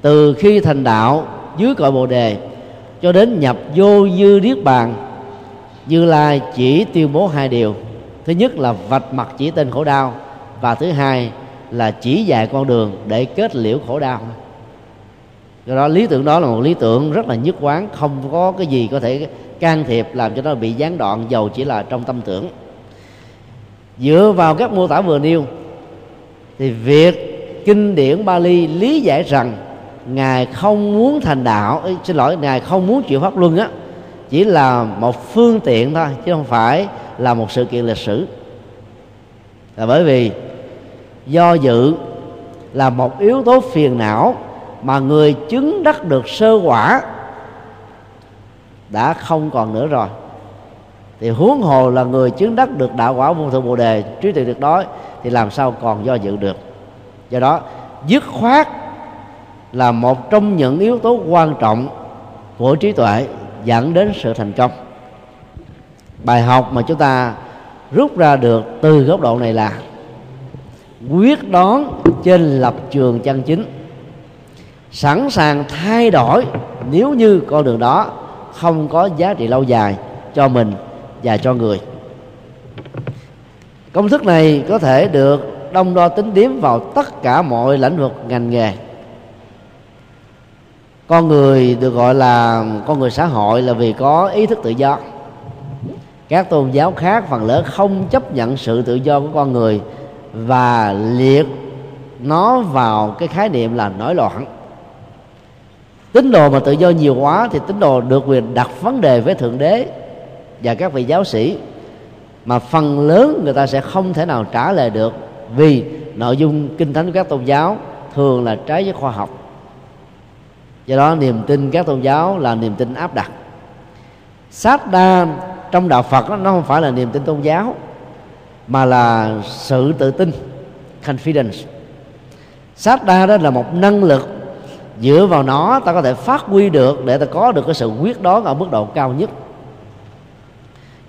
Từ khi thành đạo dưới cội bồ đề cho đến nhập vô dư niết bàn như lai chỉ tuyên bố hai điều. Thứ nhất là vạch mặt chỉ tên khổ đau và thứ hai là chỉ dạy con đường để kết liễu khổ đau. Do đó, lý tưởng đó là một lý tưởng rất là nhất quán, không có cái gì có thể can thiệp làm cho nó bị gián đoạn, dầu chỉ là trong tâm tưởng. Dựa vào các mô tả vừa nêu, thì việc kinh điển Bali lý giải rằng ngài không muốn thành đạo xin lỗi, ngài không muốn chịu pháp luân á, chỉ là một phương tiện thôi, chứ không phải là một sự kiện lịch sử. Là bởi vì do dự là một yếu tố phiền não mà người chứng đắc được sơ quả đã không còn nữa rồi. Thì huống hồ là người chứng đắc được đạo quả vô thượng bồ đề, trí tuệ được đói thì làm sao còn do dự được? Do đó, dứt khoát là một trong những yếu tố quan trọng của trí tuệ dẫn đến sự thành công. Bài học mà chúng ta rút ra được từ góc độ này là quyết đoán trên lập trường chân chính. Sẵn sàng thay đổi nếu như con đường đó không có giá trị lâu dài cho mình và cho người. Công thức này có thể được đông đo tính điếm vào tất cả mọi lĩnh vực ngành nghề. Con người được gọi là, con người xã hội là vì có ý thức tự do. Các tôn giáo khác phần lớn không chấp nhận sự tự do của con người và liệt nó vào cái khái niệm là nổi loạn. Tín đồ mà tự do nhiều quá thì tín đồ được quyền đặt vấn đề với thượng đế và các vị giáo sĩ. Mà phần lớn người ta sẽ không thể nào trả lời được vì nội dung kinh thánh của các tôn giáo thường là trái với khoa học. Do đó niềm tin các tôn giáo là niềm tin áp đặt. Sát đa trong đạo phật đó, nó không phải là niềm tin tôn giáo mà là sự tự tin, confidence. Sát đa đó là một năng lực dựa vào nó ta có thể phát huy được để ta có được cái sự quyết đoán ở mức độ cao nhất.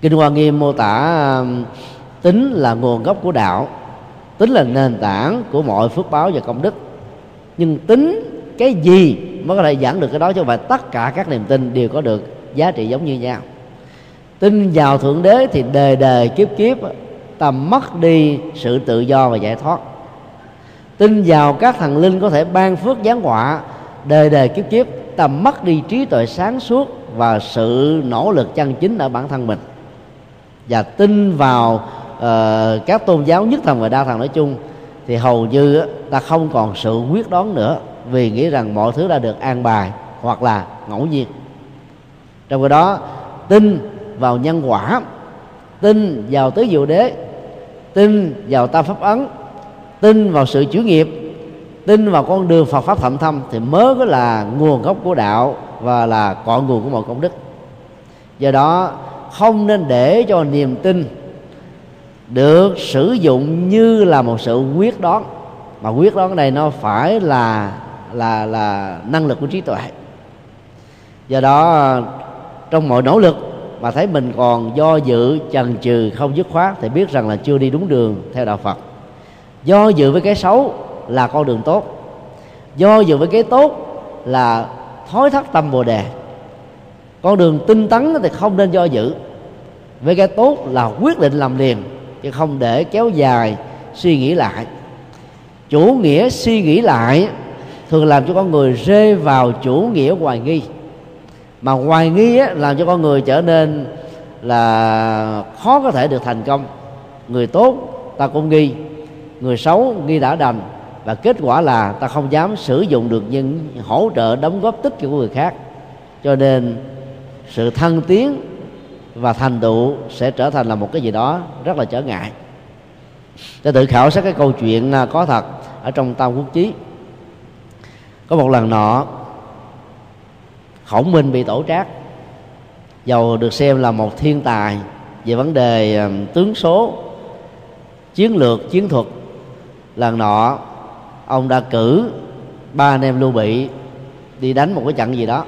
Kinh hoa nghiêm mô tả um, tính là nguồn gốc của đạo, tính là nền tảng của mọi phước báo và công đức. Nhưng tính cái gì mới có thể giảng được cái đó chứ không phải tất cả các niềm tin đều có được giá trị giống như nhau. Tin vào thượng đế thì đời đời kiếp kiếp ta mất đi sự tự do và giải thoát. Tin vào các thần linh có thể ban phước giáng họa đời đời kiếp kiếp ta mất đi trí tuệ sáng suốt và sự nỗ lực chân chính ở bản thân mình. Và tin vào uh, các tôn giáo nhất thần và đa thần nói chung thì hầu như ta không còn sự quyết đoán nữa vì nghĩ rằng mọi thứ đã được an bài hoặc là ngẫu nhiên. Trong khi đó tin vào nhân quả tin vào tứ diệu đế tin vào tam pháp ấn, tin vào sự chủ nghiệp, tin vào con đường Phật pháp thậm thâm thì mới có là nguồn gốc của đạo và là cội nguồn của mọi công đức. Do đó, không nên để cho niềm tin được sử dụng như là một sự quyết đoán. Mà quyết đoán này nó phải là là là năng lực của trí tuệ. Do đó, trong mọi nỗ lực mà thấy mình còn do dự, chần chừ, không dứt khoát thì biết rằng là chưa đi đúng đường theo đạo Phật. Do dự với cái xấu là con đường tốt. Do dự với cái tốt là thói thắt tâm bồ đề. Con đường tinh tấn thì không nên do dự. Với cái tốt là quyết định làm liền, chứ không để kéo dài suy nghĩ lại. Chủ nghĩa suy nghĩ lại thường làm cho con người rơi vào chủ nghĩa hoài nghi mà hoài nghi á, làm cho con người trở nên là khó có thể được thành công. Người tốt ta cũng nghi người xấu nghi đã đành. Và kết quả là ta không dám sử dụng được những hỗ trợ đóng góp tích cực của người khác. Cho nên sự thăng tiến và thành tựu sẽ trở thành là một cái gì đó rất là trở ngại. Ta tự khảo sát cái câu chuyện à, có thật ở trong tam quốc chí. Có một lần nọ khổng minh bị tổ trác. Dầu được xem là một thiên tài về vấn đề ờ, tướng số chiến lược chiến thuật lần nọ ông đã cử ba anh em lưu bị đi đánh một cái trận gì đó.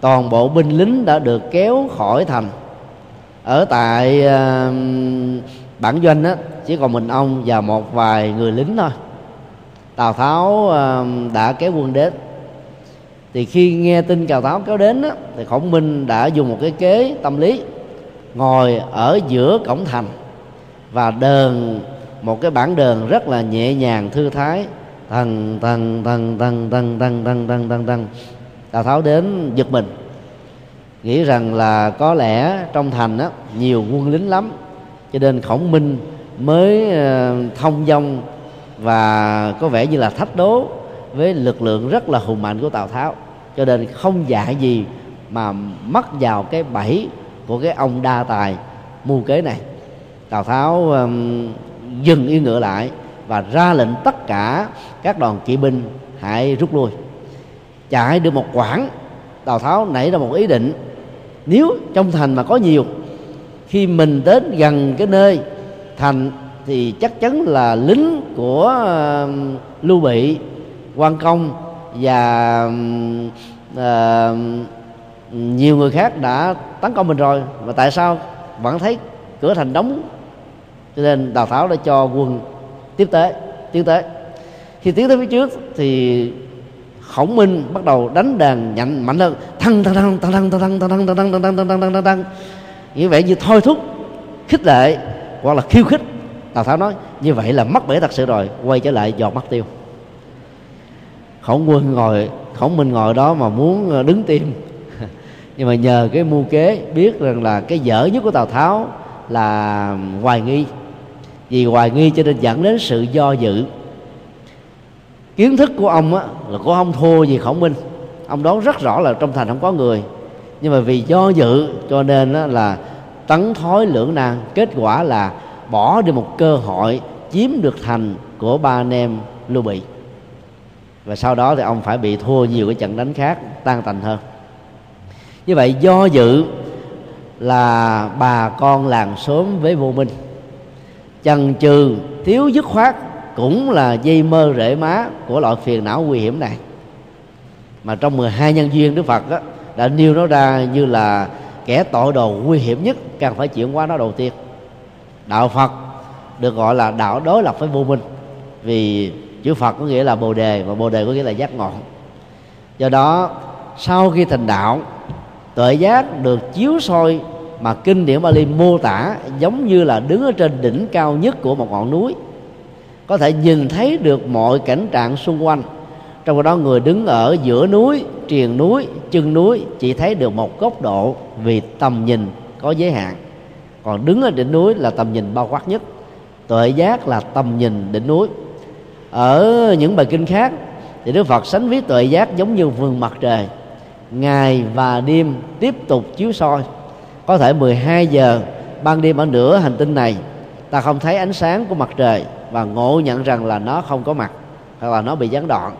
Toàn bộ binh lính đã được kéo khỏi thành. Ở tại ờ, bản doanh đó, chỉ còn mình ông và một vài người lính thôi. Tào tháo ờ, đã kéo quân đến thì khi nghe tin cào tháo kéo đến á, thì khổng minh đã dùng một cái kế tâm lý ngồi ở giữa cổng thành và đờn một cái bản đờn rất là nhẹ nhàng thư thái. Thần thần thần thần thần thần thần thần thần thần tào tháo đến giật mình nghĩ rằng là có lẽ trong thành á nhiều quân lính lắm. Cho nên khổng minh mới ờ, thông dong và có vẻ như là thách đố với lực lượng rất là hùng mạnh của tào tháo. Cho nên không dạy gì mà mắc vào cái bẫy của cái ông đa tài mưu kế này. Tào tháo um, dừng yên ngựa lại và ra lệnh tất cả các đoàn kỵ binh hãy rút lui. Chạy được một quãng tào tháo nảy ra một ý định. Nếu trong thành mà có nhiều khi mình đến gần cái nơi thành thì chắc chắn là lính của uh, lưu bị quan công và uh, nhiều người khác đã tấn công mình rồi mà tại sao vẫn thấy cửa thành đóng cho nên Đào tháo đã cho quân tiếp tế tiến tới khi tiến tới phía trước thì khổng minh bắt đầu đánh đàn nhanh mạnh hơn thăng thăng thăng thăng thăng thăng thăng thăng thăng thăng thăng thăng thăng thăng thăng thăng như vậy như thôi thúc khích lệ hoặc là khiêu khích tào tháo nói như vậy là mất bể thật sự rồi quay trở lại dò mắt tiêu khổng quân ngồi khổng minh ngồi đó mà muốn ờ, đứng tim. Nhưng mà nhờ cái mưu kế biết rằng là cái dở nhất của tào tháo là hoài nghi. Vì hoài nghi cho nên dẫn đến sự do dự. Kiến thức của ông á, là của ông thua gì khổng minh. Ông đoán rất rõ là trong thành không có người. Nhưng mà vì do dự cho nên á, là tấn thói lưỡng nan. Kết quả là bỏ đi một cơ hội chiếm được thành của ba anh em lưu bị và sau đó thì ông phải bị thua nhiều cái trận đánh khác tan tành hơn. Như vậy do dự là bà con làng xóm với vô minh. Chần chừ thiếu dứt khoát cũng là dây mơ rễ má của loại phiền não nguy hiểm này. Mà trong 12 nhân duyên Đức Phật đó, đã nêu nó ra như là kẻ tội đồ nguy hiểm nhất cần phải chuyển qua nó đầu tiên. Đạo Phật được gọi là đạo đối lập với vô minh vì chữ Phật có nghĩa là bồ đề, và bồ đề có nghĩa là giác ngộ. Do đó, sau khi thành đạo, tuệ giác được chiếu soi mà kinh điển Bali mô tả giống như là đứng ở trên đỉnh cao nhất của một ngọn núi, có thể nhìn thấy được mọi cảnh trạng xung quanh. Trong đó, người đứng ở giữa núi, triền núi, chân núi chỉ thấy được một góc độ vì tầm nhìn có giới hạn. Còn đứng ở đỉnh núi là tầm nhìn bao quát nhất. Tuệ giác là tầm nhìn đỉnh núi ở những bài kinh khác, thì đức phật sánh ví tuệ giác giống như vườn mặt trời. Ngày và đêm tiếp tục chiếu soi. Có thể 12 giờ, ban đêm ở nửa hành tinh này, ta không thấy ánh sáng của mặt trời và ngộ nhận rằng là nó không có mặt, hoặc là nó bị gián đoạn.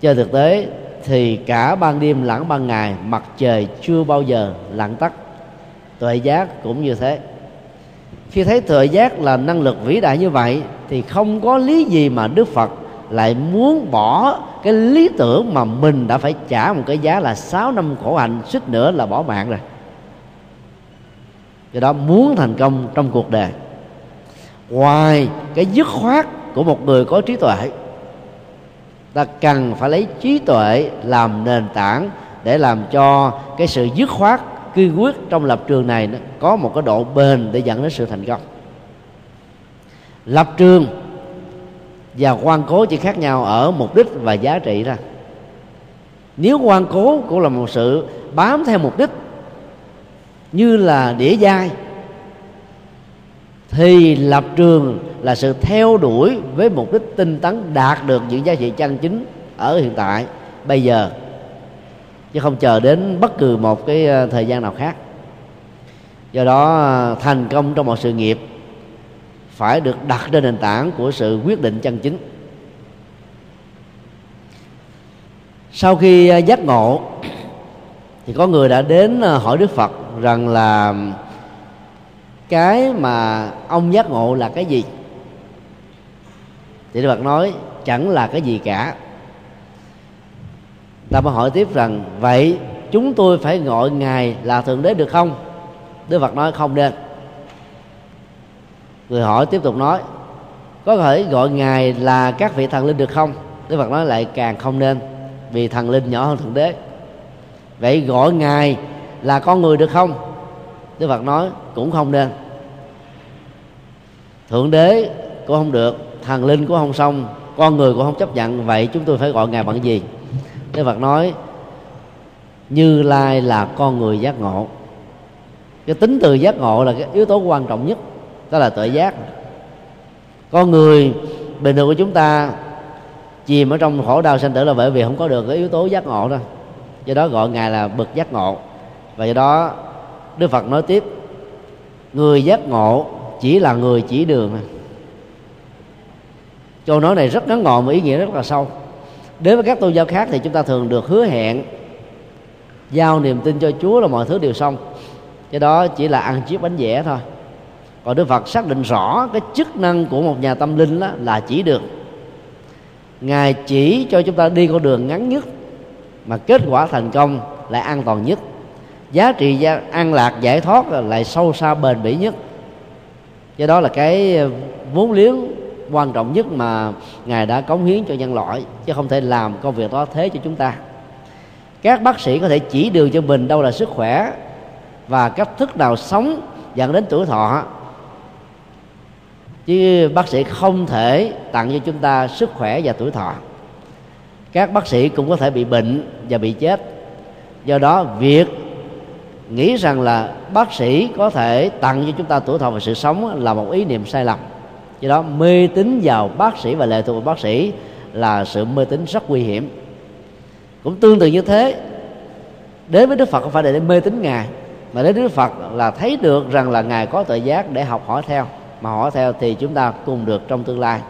Trên thực tế, thì cả ban đêm lẫn ban ngày, mặt trời chưa bao giờ lặn tắt. Tuệ giác cũng như thế khi thấy tuệ giác là năng lực vĩ đại như vậy, thì không có lý gì mà đức phật lại muốn bỏ cái lý tưởng mà mình đã phải trả một cái giá là 6 năm khổ hạnh, suýt nữa là bỏ mạng rồi. Do đó muốn thành công trong cuộc đời. Ngoài cái dứt khoát của một người có trí tuệ, ta cần phải lấy trí tuệ làm nền tảng để làm cho cái sự dứt khoát kiên quyết trong lập trường này nó có một cái độ bền để dẫn đến sự thành công. Lập trường và quan cố chỉ khác nhau ở mục đích và giá trị ra nếu quan cố cũng là một sự bám theo mục đích như là đĩa dai, thì lập trường là sự theo đuổi với mục đích tinh tấn đạt được những giá trị chân chính ở hiện tại. Bây giờ chứ không chờ đến bất cứ một cái ờ, thời gian nào khác. Do đó ờ, thành công trong một sự nghiệp phải được đặt trên nền tảng của sự quyết định chân chính. Sau khi ờ, giác ngộ, thì có người đã đến hỏi đức phật rằng là, cái mà ông giác ngộ là cái gì? Thì đức phật nói, chẳng là cái gì cả ta mới hỏi tiếp rằng, vậy chúng tôi phải gọi ngài là thượng đế được không? Đức phật nói, không nên. Người hỏi tiếp tục nói, có thể gọi ngài là các vị thần linh được không? Đức phật nói lại, càng không nên, vì thần linh nhỏ hơn thượng đế. Vậy gọi ngài là con người được không? Đức phật nói, cũng không nên. Thượng đế cũng không được, thần linh cũng không xong, con người cũng không chấp nhận, vậy chúng tôi phải gọi ngài bằng gì? Đức phật nói, như lai là con người giác ngộ. Cái tính từ giác ngộ là cái yếu tố quan trọng nhất, đó là tự giác. Con người bình thường của chúng ta, chìm ở trong khổ đau sanh tử là bởi vì không có được cái yếu tố giác ngộ đó. Do đó gọi ngài là bậc giác ngộ. Và do đó, đức phật nói tiếp, người giác ngộ chỉ là người chỉ đường. Câu nói này rất ngắn gọn và ý nghĩa rất là sâu đến với các tôn giáo khác thì chúng ta thường được hứa hẹn, giao niềm tin cho chúa là mọi thứ đều xong. Cái đó chỉ là ăn chiếc bánh vẽ thôi. Còn đức phật xác định rõ cái chức năng của một nhà tâm linh đó là chỉ đường ngài chỉ cho chúng ta đi con đường ngắn nhất, mà kết quả thành công lại an toàn nhất. Giá trị an lạc giải thoát lại sâu xa bền bỉ nhất. Cái đó là cái vốn liếng quan trọng nhất mà ngài đã cống hiến cho nhân loại, chứ không thể làm công việc đó thế cho chúng ta. Các bác sĩ có thể chỉ đường cho mình đâu là sức khỏe và cách thức nào sống dẫn đến tuổi thọ. Chứ bác sĩ không thể tặng cho chúng ta sức khỏe và tuổi thọ. Các bác sĩ cũng có thể bị bệnh và bị chết. Do đó, việc nghĩ rằng là bác sĩ có thể tặng cho chúng ta tuổi thọ và sự sống là một ý niệm sai lầm do đó, mê tín vào bác sĩ và lệ thuộc vào bác sĩ là sự mê tín rất nguy hiểm. Cũng tương tự như thế, đến với đức phật không phải để mê tín ngài, mà đến đức phật là thấy được rằng là ngài có tự giác để học hỏi theo. Mà hỏi theo thì chúng ta cùng được trong tương lai.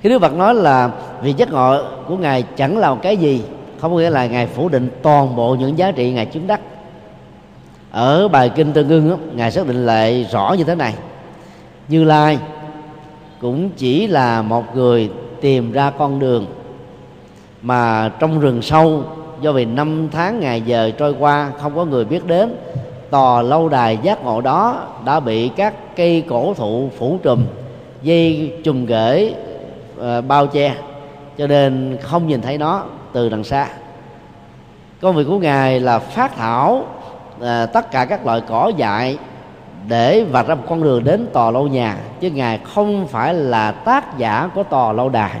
Khi đức phật nói là vì giác ngộ của ngài chẳng là một cái gì, không có nghĩa là ngài phủ định toàn bộ những giá trị ngài chứng đắc. Ở bài kinh tương ưng ngài xác định lại rõ như thế này như lai cũng chỉ là một người tìm ra con đường mà trong rừng sâu do vì năm tháng ngày giờ trôi qua không có người biết đến tòa lâu đài giác ngộ đó đã bị các cây cổ thụ phủ trùm dây trùm ghế uh, ờ, bao che cho nên không nhìn thấy nó từ đằng xa. Công việc của ngài là phát thảo uh, tất cả các loại cỏ dại để vạch ra một con đường đến tòa lâu nhà, chứ ngài không phải là tác giả của tòa lâu đài.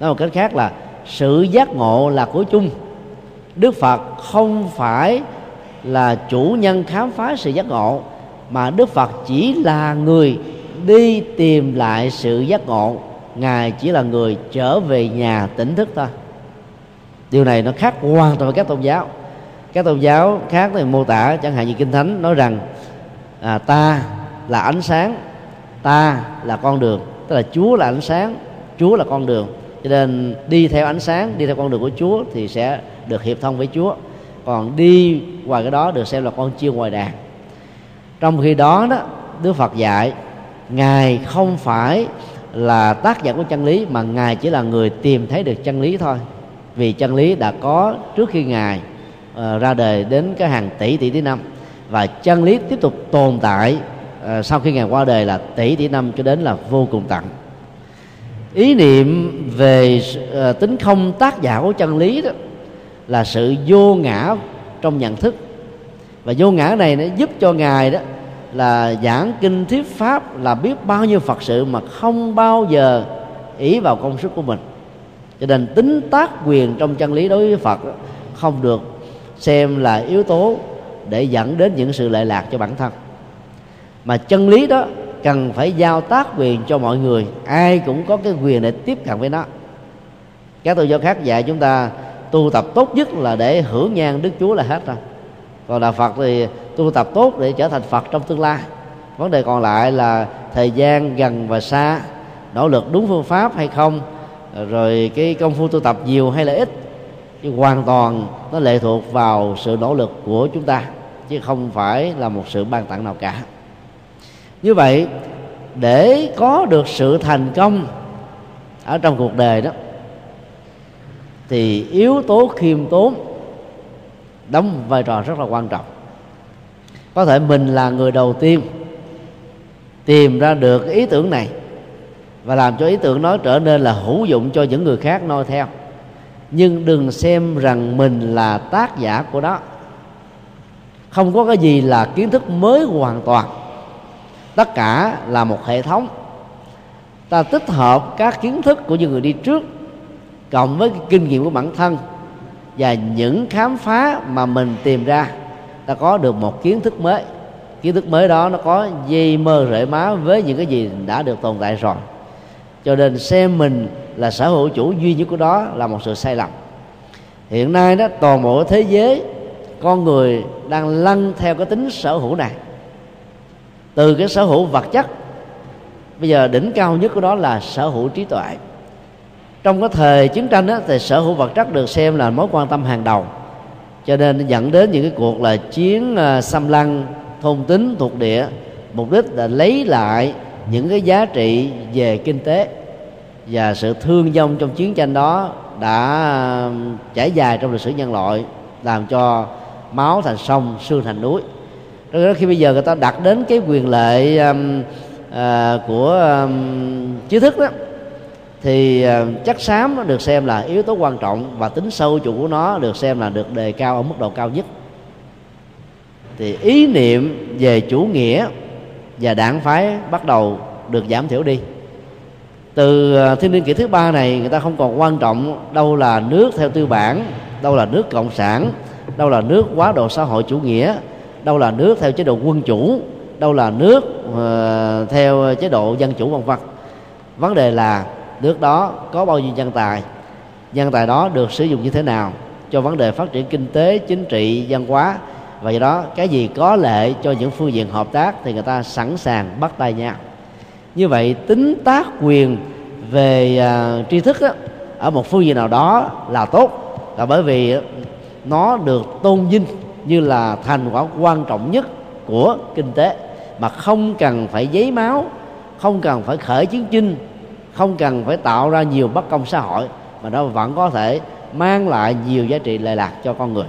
Nói một cách khác là, sự giác ngộ là của chung. Đức phật không phải là chủ nhân khám phá sự giác ngộ, mà đức phật chỉ là người đi tìm lại sự giác ngộ. Ngài chỉ là người trở về nhà tỉnh thức thôi. Điều này nó khác hoàn toàn với các tôn giáo. Các tôn giáo khác thì mô tả chẳng hạn như kinh thánh nói rằng à, ta là ánh sáng. Ta là con đường. Tức là chúa là ánh sáng chúa là con đường. Cho nên đi theo ánh sáng đi theo con đường của chúa thì sẽ được hiệp thông với chúa. Còn đi ngoài cái đó được xem là con chiêu ngoài đàn. Trong khi đó đó đức phật dạy ngài không phải là tác giả của chân lý mà ngài chỉ là người tìm thấy được chân lý thôi. Vì chân lý đã có trước khi ngài uh, ra đời đến cái hàng tỷ tỷ tỷ năm và chân lý tiếp tục tồn tại uh, sau khi ngài qua đời là tỷ tỷ năm cho đến là vô cùng tận. Ý niệm về uh, tính không tác giả của chân lý đó là sự vô ngã trong nhận thức. Và vô ngã này nó giúp cho ngài đó là giảng kinh thuyết pháp là biết bao nhiêu phật sự mà không bao giờ ý vào công sức của mình. Cho nên tính tác quyền trong chân lý đối với phật không được xem là yếu tố để dẫn đến những sự lệ lạc cho bản thân. Mà chân lý đó cần phải giao tác quyền cho mọi người, ai cũng có cái quyền để tiếp cận với nó. Các tôn giáo khác dạy chúng ta tu tập tốt nhất là để hưởng nhan đức chúa là hết rồi. Còn đạo phật thì tu tập tốt để trở thành phật trong tương lai. Vấn đề còn lại là thời gian gần và xa, nỗ lực đúng phương pháp hay không, rồi cái công phu tu tập nhiều hay là ít chứ hoàn toàn nó lệ thuộc vào sự nỗ lực của chúng ta, chứ không phải là một sự ban tặng nào cả. Như vậy, để có được sự thành công ở trong cuộc đời đó, thì yếu tố khiêm tốn đóng vai trò rất là quan trọng. Có thể mình là người đầu tiên tìm ra được ý tưởng này và làm cho ý tưởng đó trở nên là hữu dụng cho những người khác noi theo nhưng đừng xem rằng mình là tác giả của đó. Không có cái gì là kiến thức mới hoàn toàn. Tất cả là một hệ thống. Ta tích hợp các kiến thức của những người đi trước, cộng với kinh nghiệm của bản thân và những khám phá mà mình tìm ra, ta có được một kiến thức mới. Kiến thức mới đó nó có dây mơ rễ má với những cái gì đã được tồn tại rồi. Cho nên xem mình là sở hữu chủ duy nhất của đó là một sự sai lầm. Hiện nay đó toàn bộ thế giới con người đang lăn theo cái tính sở hữu này. Từ cái sở hữu vật chất bây giờ đỉnh cao nhất của đó là sở hữu trí tuệ. Trong cái thời chiến tranh đó, thì sở hữu vật chất được xem là mối quan tâm hàng đầu. Cho nên dẫn đến những cái cuộc là chiến à, xâm lăng thôn tính thuộc địa mục đích là lấy lại những cái giá trị về kinh tế và sự thương vong trong chiến tranh đó đã um, trải dài trong lịch sử nhân loại làm cho máu thành sông xương thành núi. Đó khi bây giờ người ta đặt đến cái quyền lệ um, uh, của um, trí thức đó thì uh, chắc xám được xem là yếu tố quan trọng và tính sâu chủ của nó được xem là được đề cao ở mức độ cao nhất. Thì ý niệm về chủ nghĩa và đảng phái bắt đầu được giảm thiểu đi từ à, thiên niên kỷ thứ ba này người ta không còn quan trọng đâu là nước theo tư bản đâu là nước cộng sản đâu là nước quá độ xã hội chủ nghĩa đâu là nước theo chế độ quân chủ đâu là nước uh, theo chế độ dân chủ vân vân. Vấn đề là nước đó có bao nhiêu nhân tài nhân tài đó được sử dụng như thế nào cho vấn đề phát triển kinh tế chính trị văn hóa. Và do đó cái gì có lệ cho những phương diện hợp tác thì người ta sẵn sàng bắt tay nhau như vậy tính tác quyền về uh, tri thức á, ở một phương diện nào đó là tốt. Là bởi vì nó được tôn vinh như là thành quả quan trọng nhất của kinh tế. Mà không cần phải giấy máu không cần phải khởi chiến chinh không cần phải tạo ra nhiều bất công xã hội mà nó vẫn có thể mang lại nhiều giá trị lệ lạc cho con người.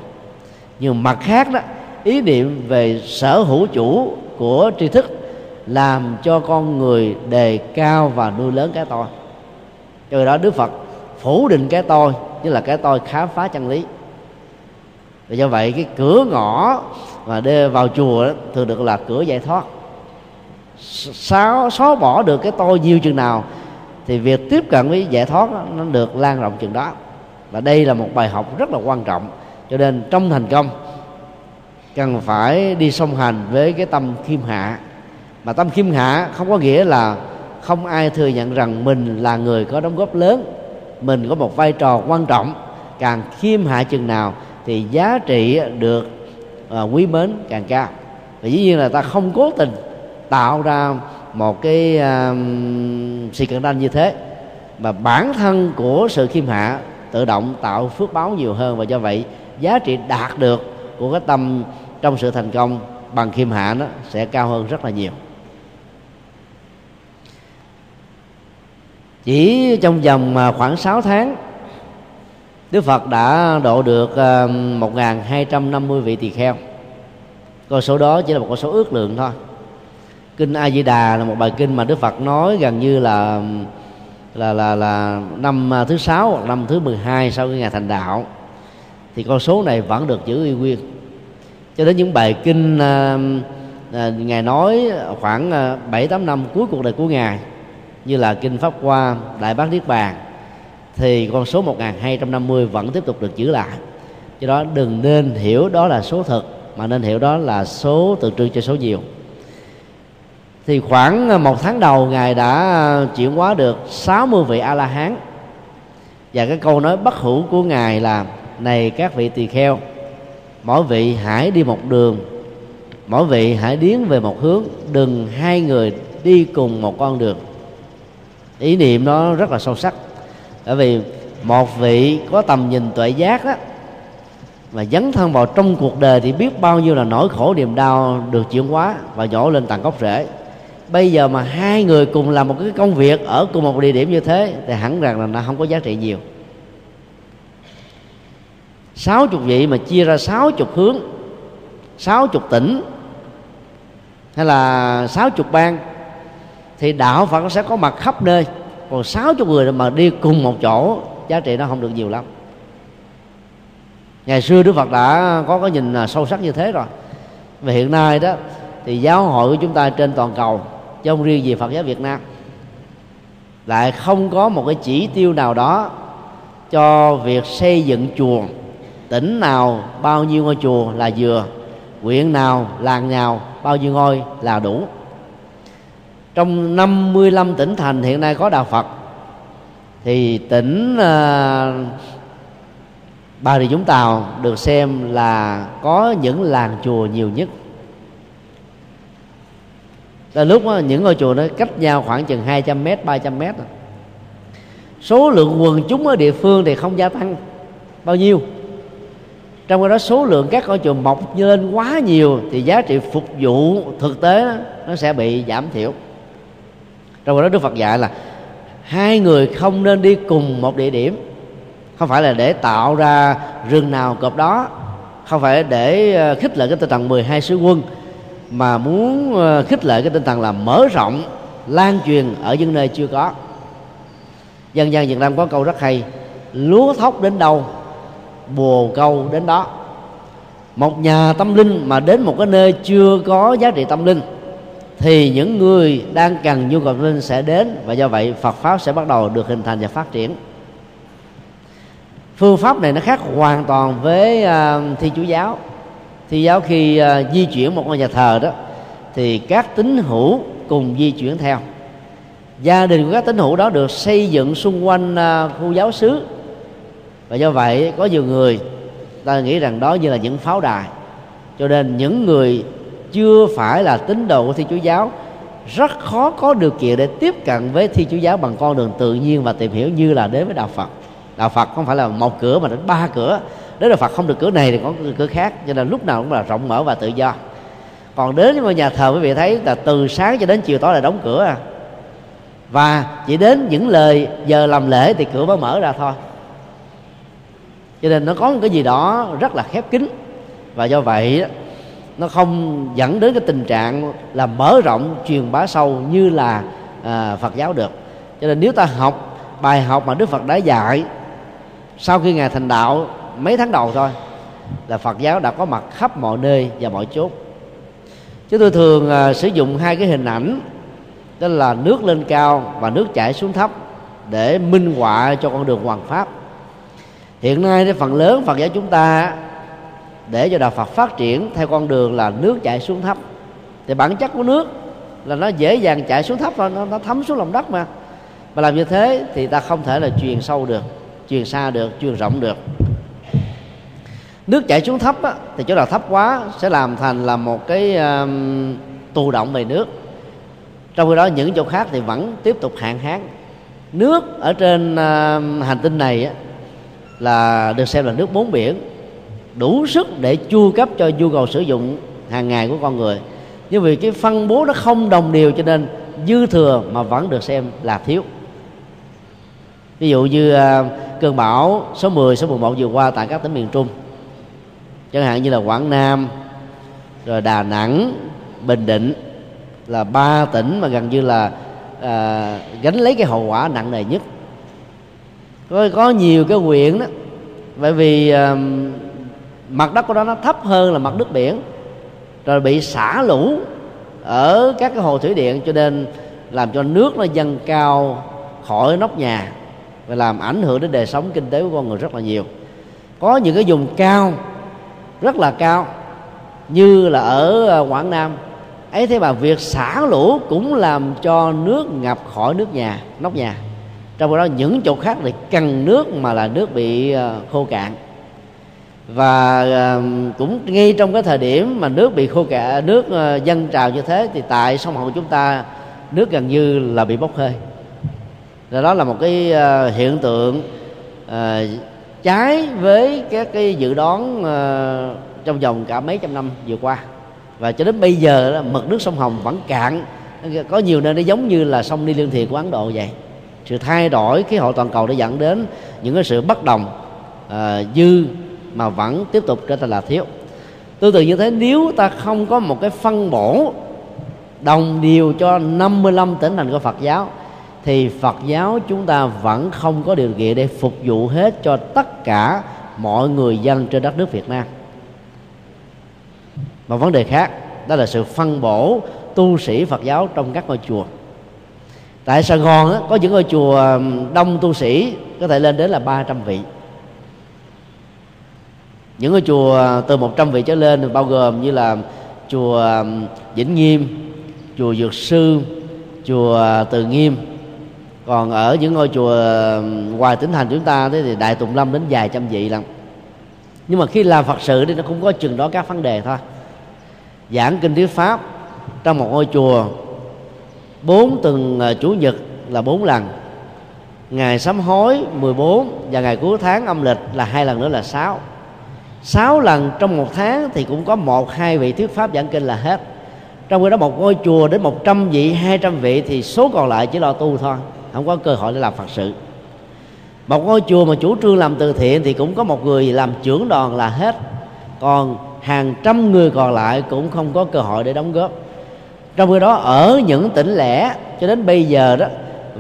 Nhưng mặt khác đó ý niệm về sở hữu chủ của tri thức làm cho con người đề cao và nuôi lớn cái tôi. Cho đó đức phật phủ định cái tôi như là cái tôi khám phá chân lý. Và do vậy cái cửa ngõ mà đưa vào chùa đó, thường được là cửa giải thoát. Sao xóa bỏ được cái tôi nhiều chừng nào thì việc tiếp cận với giải thoát đó, nó được lan rộng chừng đó. Và đây là một bài học rất là quan trọng. Cho nên trong thành công cần phải đi song hành với cái tâm khiêm hạ mà tâm khiêm hạ không có nghĩa là không ai thừa nhận rằng mình là người có đóng góp lớn. Mình có một vai trò quan trọng. Càng khiêm hạ chừng nào thì giá trị được uh, quý mến càng cao. Và dĩ nhiên là ta không cố tình tạo ra một cái uh, sự cạnh tranh như thế. Mà bản thân của sự khiêm hạ tự động tạo phước báo nhiều hơn và do vậy giá trị đạt được của cái tâm trong sự thành công bằng khiêm hạ nó sẽ cao hơn rất là nhiều. Chỉ trong vòng à, khoảng 6 tháng Đức Phật đã độ được à, 1.250 vị tỳ kheo. Con số đó chỉ là một con số ước lượng thôi. Kinh A Di Đà là một bài kinh mà Đức Phật nói gần như là là là là năm à, thứ sáu hoặc năm thứ 12 sau cái ngày thành đạo. Thì con số này vẫn được giữ uy nguyên. Cho đến những bài kinh à, à, ngài nói khoảng bảy tám năm cuối cuộc đời của ngài như là kinh pháp hoa, đại bác niết bàn, thì con số 1250 vẫn tiếp tục được giữ lại. Do đó đừng nên hiểu đó là số thực mà nên hiểu đó là số tượng trưng cho số nhiều. Thì khoảng một tháng đầu, ngài đã chuyển hóa được 60 vị a la hán và cái câu nói bất hủ của ngài là, này các vị tỳ kheo, mỗi vị hãy đi một đường, mỗi vị hãy điến về một hướng, đừng hai người đi cùng một con đường ý niệm nó rất là sâu sắc. Bởi vì một vị có tầm nhìn tuệ giác đó mà dấn thân vào trong cuộc đời thì biết bao nhiêu là nỗi khổ niềm đau được chuyển hóa và nhổ lên tận gốc rễ. Bây giờ mà hai người cùng làm một cái công việc ở cùng một địa điểm như thế thì hẳn rằng là nó không có giá trị nhiều. Sáu chục vị mà chia ra sáu chục hướng, sáu chục tỉnh, hay là sáu chục bang thì đạo phật sẽ có mặt khắp nơi. Còn sáu chục người mà đi cùng một chỗ, giá trị nó không được nhiều lắm. Ngày xưa đức phật đã có cái nhìn à, sâu sắc như thế rồi. Và hiện nay đó, thì giáo hội của chúng ta trên toàn cầu, chứ không riêng gì phật giáo việt nam, lại không có một cái chỉ tiêu nào đó cho việc xây dựng chùa. Tỉnh nào bao nhiêu ngôi chùa là vừa, huyện nào làng nào bao nhiêu ngôi là đủ trong 55 tỉnh thành hiện nay có đạo Phật thì tỉnh uh, Bà Rịa Vũng Tàu được xem là có những làng chùa nhiều nhất. Là lúc đó, những ngôi chùa nó cách nhau khoảng chừng 200 mét 300 mét. Số lượng quần chúng ở địa phương thì không gia tăng. Bao nhiêu? Trong khi đó số lượng các ngôi chùa mọc lên quá nhiều thì giá trị phục vụ thực tế đó, nó sẽ bị giảm thiểu trong đó đức phật dạy là hai người không nên đi cùng một địa điểm. Không phải là để tạo ra rừng nào cọp đó, không phải để ờ, khích lệ cái tinh thần 12 sứ quân, mà muốn ờ, khích lệ cái tinh thần là mở rộng, lan truyền ở những nơi chưa có. Dân gian Việt Nam có câu rất hay, lúa thóc đến đâu, bồ câu đến đó. Một nhà tâm linh mà đến một cái nơi chưa có giá trị tâm linh thì những người đang cần nhu cầu tâm linh sẽ đến và do vậy Phật pháp sẽ bắt đầu được hình thành và phát triển. Phương pháp này nó khác hoàn toàn với uh, thi chủ giáo. Thi giáo khi uh, di chuyển một ngôi nhà thờ đó thì các tín hữu cùng di chuyển theo. Gia đình của các tín hữu đó được xây dựng xung quanh uh, khu giáo xứ. Và do vậy có nhiều người ta nghĩ rằng đó như là những pháo đài. Cho nên những người chưa phải là tín đồ của thi chúa giáo, rất khó có điều kiện để tiếp cận với thi chúa giáo bằng con đường tự nhiên và tìm hiểu như là đến với đạo phật. Đạo phật không phải là một cửa mà đến ba cửa. Đến đạo phật không được cửa này thì có cửa khác, cho nên lúc nào cũng là rộng mở và tự do. Còn đến với nhà thờ, quý vị thấy là từ sáng cho đến chiều tối là đóng cửa à. Và chỉ đến những lời giờ làm lễ thì cửa mới mở ra thôi. Cho nên nó có một cái gì đó rất là khép kín. Và do vậy nó không dẫn đến cái tình trạng là mở rộng truyền bá sâu như là à, Phật giáo được. Cho nên nếu ta học bài học mà Đức Phật đã dạy sau khi ngài thành đạo mấy tháng đầu thôi là Phật giáo đã có mặt khắp mọi nơi và mọi chốt chứ tôi thường à, sử dụng hai cái hình ảnh đó là nước lên cao và nước chảy xuống thấp để minh họa cho con đường hoàng pháp. Hiện nay thì phần lớn phật giáo chúng ta để cho đạo phật phát triển theo con đường là nước chảy xuống thấp. Thì bản chất của nước là nó dễ dàng chạy xuống thấp và nó, nó thấm xuống lòng đất mà. Mà làm như thế thì ta không thể là truyền sâu được truyền xa được truyền rộng được. Nước chảy xuống thấp á, thì chỗ nào thấp quá sẽ làm thành là một cái um, tù động về nước. Trong khi đó những chỗ khác thì vẫn tiếp tục hạn hán. Nước ở trên uh, hành tinh này á, là được xem là nước bốn biển đủ sức để chu cấp cho nhu cầu sử dụng hàng ngày của con người. Nhưng vì cái phân bố nó không đồng đều cho nên dư thừa mà vẫn được xem là thiếu. Ví dụ như à, cơn bão số 10, số 11 vừa qua tại các tỉnh miền Trung chẳng hạn như là Quảng Nam rồi Đà Nẵng Bình Định là ba tỉnh mà gần như là à, gánh lấy cái hậu quả nặng nề nhất. Có, có nhiều cái huyện đó bởi vì à, mặt đất của nó nó thấp hơn là mặt nước biển. Rồi bị xả lũ ở các cái hồ thủy điện cho nên làm cho nước nó dâng cao khỏi nóc nhà và làm ảnh hưởng đến đời sống kinh tế của con người rất là nhiều. Có những cái vùng cao, rất là cao, như là ở ờ, quảng nam. Ấy thế mà việc xả lũ cũng làm cho nước ngập khỏi nước nhà, nóc nhà. Trong đó những chỗ khác thì cần nước mà là nước bị ờ, khô cạn và cũng ngay trong cái thời điểm mà nước bị khô cạn nước ờ, dâng trào như thế thì tại sông hậu chúng ta nước gần như là bị bốc hơi. Rồi đó là một cái ờ, hiện tượng ờ, trái với các cái dự đoán trong vòng cả mấy trăm năm vừa qua. Và cho đến bây giờ mực nước sông Hồng vẫn cạn có nhiều nơi nó giống như là sông Ni Lương Thiệt của Ấn Độ vậy. Sự thay đổi khí hậu toàn cầu đã dẫn đến những cái sự bất đồng à, dư mà vẫn tiếp tục trở thành là thiếu. Tương tự như thế nếu ta không có một cái phân bổ đồng điều cho 55 tỉnh thành của Phật giáo thì Phật giáo chúng ta vẫn không có điều kiện để phục vụ hết cho tất cả mọi người dân trên đất nước Việt Nam. Một vấn đề khác đó là sự phân bổ tu sĩ Phật giáo trong các ngôi chùa. Tại Sài Gòn á, có những ngôi chùa đông tu sĩ có thể lên đến là 300 vị những ngôi chùa từ 100 vị trở lên bao gồm như là chùa um, Vĩnh Nghiêm, chùa Dược Sư, chùa Từ Nghiêm. Còn ở những ngôi chùa um, ngoài tỉnh thành chúng ta thì đại tùng lâm đến vài trăm vị lắm nhưng mà khi làm phật sự thì nó cũng có chừng đó các vấn đề thôi. Giảng kinh thuyết pháp trong một ngôi chùa, bốn tuần à, chủ nhật là bốn lần, ngày sám hối 14 và ngày cuối tháng âm lịch là hai lần nữa là sáu sáu lần trong một tháng thì cũng có một, hai vị thuyết pháp giảng kinh là hết. Trong khi đó một ngôi chùa đến 100 vị 200 vị thì số còn lại chỉ lo tu thôi, không có cơ hội để làm phật sự. Một ngôi chùa mà chủ trương làm từ thiện thì cũng có một người làm trưởng đoàn là hết. Còn hàng trăm người còn lại cũng không có cơ hội để đóng góp. Trong khi đó ở những tỉnh lẻ, cho đến bây giờ đó,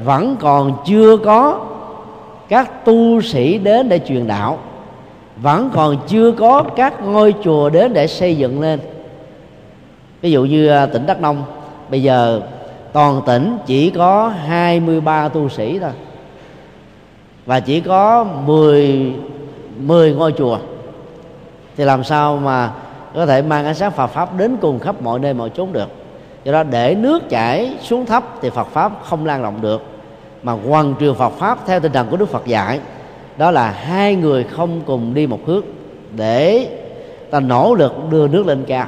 vẫn còn chưa có các tu sĩ đến để truyền đạo vẫn còn chưa có các ngôi chùa đến để xây dựng lên. Ví dụ như à, tỉnh đắk nông, bây giờ toàn tỉnh chỉ có 23 tu sĩ thôi. Và chỉ có 10 10 ngôi chùa. Thì làm sao mà có thể mang ánh sáng Phật pháp đến cùng khắp mọi nơi mọi chốn được? Do đó để nước chảy xuống thấp thì Phật pháp không lan rộng được, mà hoàn trường Phật pháp theo tinh thần của Đức Phật dạy đó là hai người không cùng đi một hướng để ta nỗ lực đưa nước lên cao.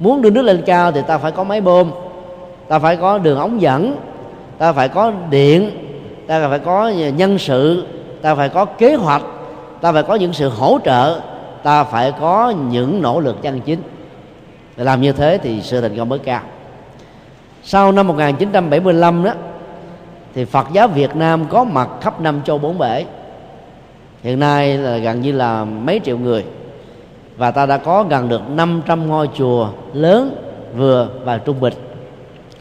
Muốn đưa nước lên cao thì ta phải có máy bơm, ta phải có đường ống dẫn, ta phải có điện, ta phải có nhân sự, ta phải có kế hoạch, ta phải có những sự hỗ trợ, ta phải có những nỗ lực chân chính. Để làm như thế thì sự thành công mới cao. Sau năm 1975 đó, thì Phật giáo Việt Nam có mặt khắp năm châu bốn bể hiện nay là gần như là mấy triệu người. Và ta đã có gần được 500 ngôi chùa lớn vừa và trung bình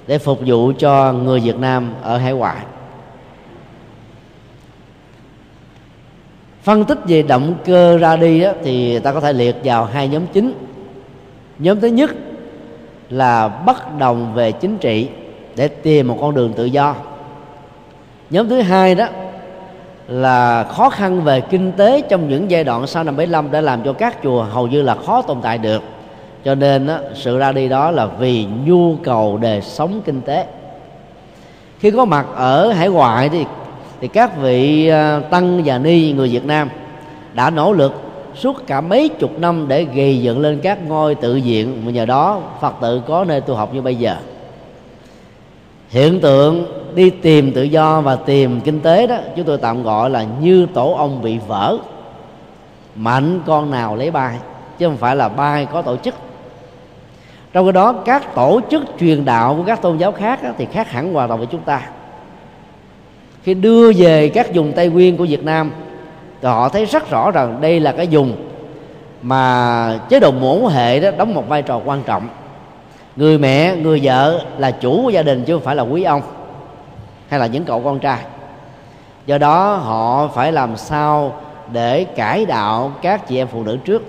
để phục vụ cho người Việt Nam ở hải ngoại. Phân tích về động cơ ra đi đó, thì ta có thể liệt vào hai nhóm chính. Nhóm thứ nhất là bất đồng về chính trị để tìm một con đường tự do. Nhóm thứ hai đó là khó khăn về kinh tế trong những giai đoạn sau năm 75 đã làm cho các chùa hầu như là khó tồn tại được. Cho nên đó, sự ra đi đó là vì nhu cầu đời sống kinh tế. Khi có mặt ở hải ngoại thì thì các vị à, tăng và ni người Việt Nam đã nỗ lực suốt cả mấy chục năm để gây dựng lên các ngôi tự viện và nhờ đó Phật tử có nơi tu học như bây giờ. Hiện tượng đi tìm tự do và tìm kinh tế đó chúng tôi tạm gọi là như tổ ông bị vỡ. Mạnh con nào lấy bài chứ không phải là bài có tổ chức. Trong cái đó các tổ chức truyền đạo của các tôn giáo khác đó, thì khác hẳn hoàn toàn với chúng ta. Khi đưa về các vùng tây nguyên của việt nam thì họ thấy rất rõ rằng đây là cái vùng mà chế độ mổ hệ đó đóng một vai trò quan trọng. Người mẹ người vợ là chủ của gia đình chứ không phải là quý ông hay là những cậu con trai. Do đó, họ phải làm sao để cải đạo các chị em phụ nữ trước.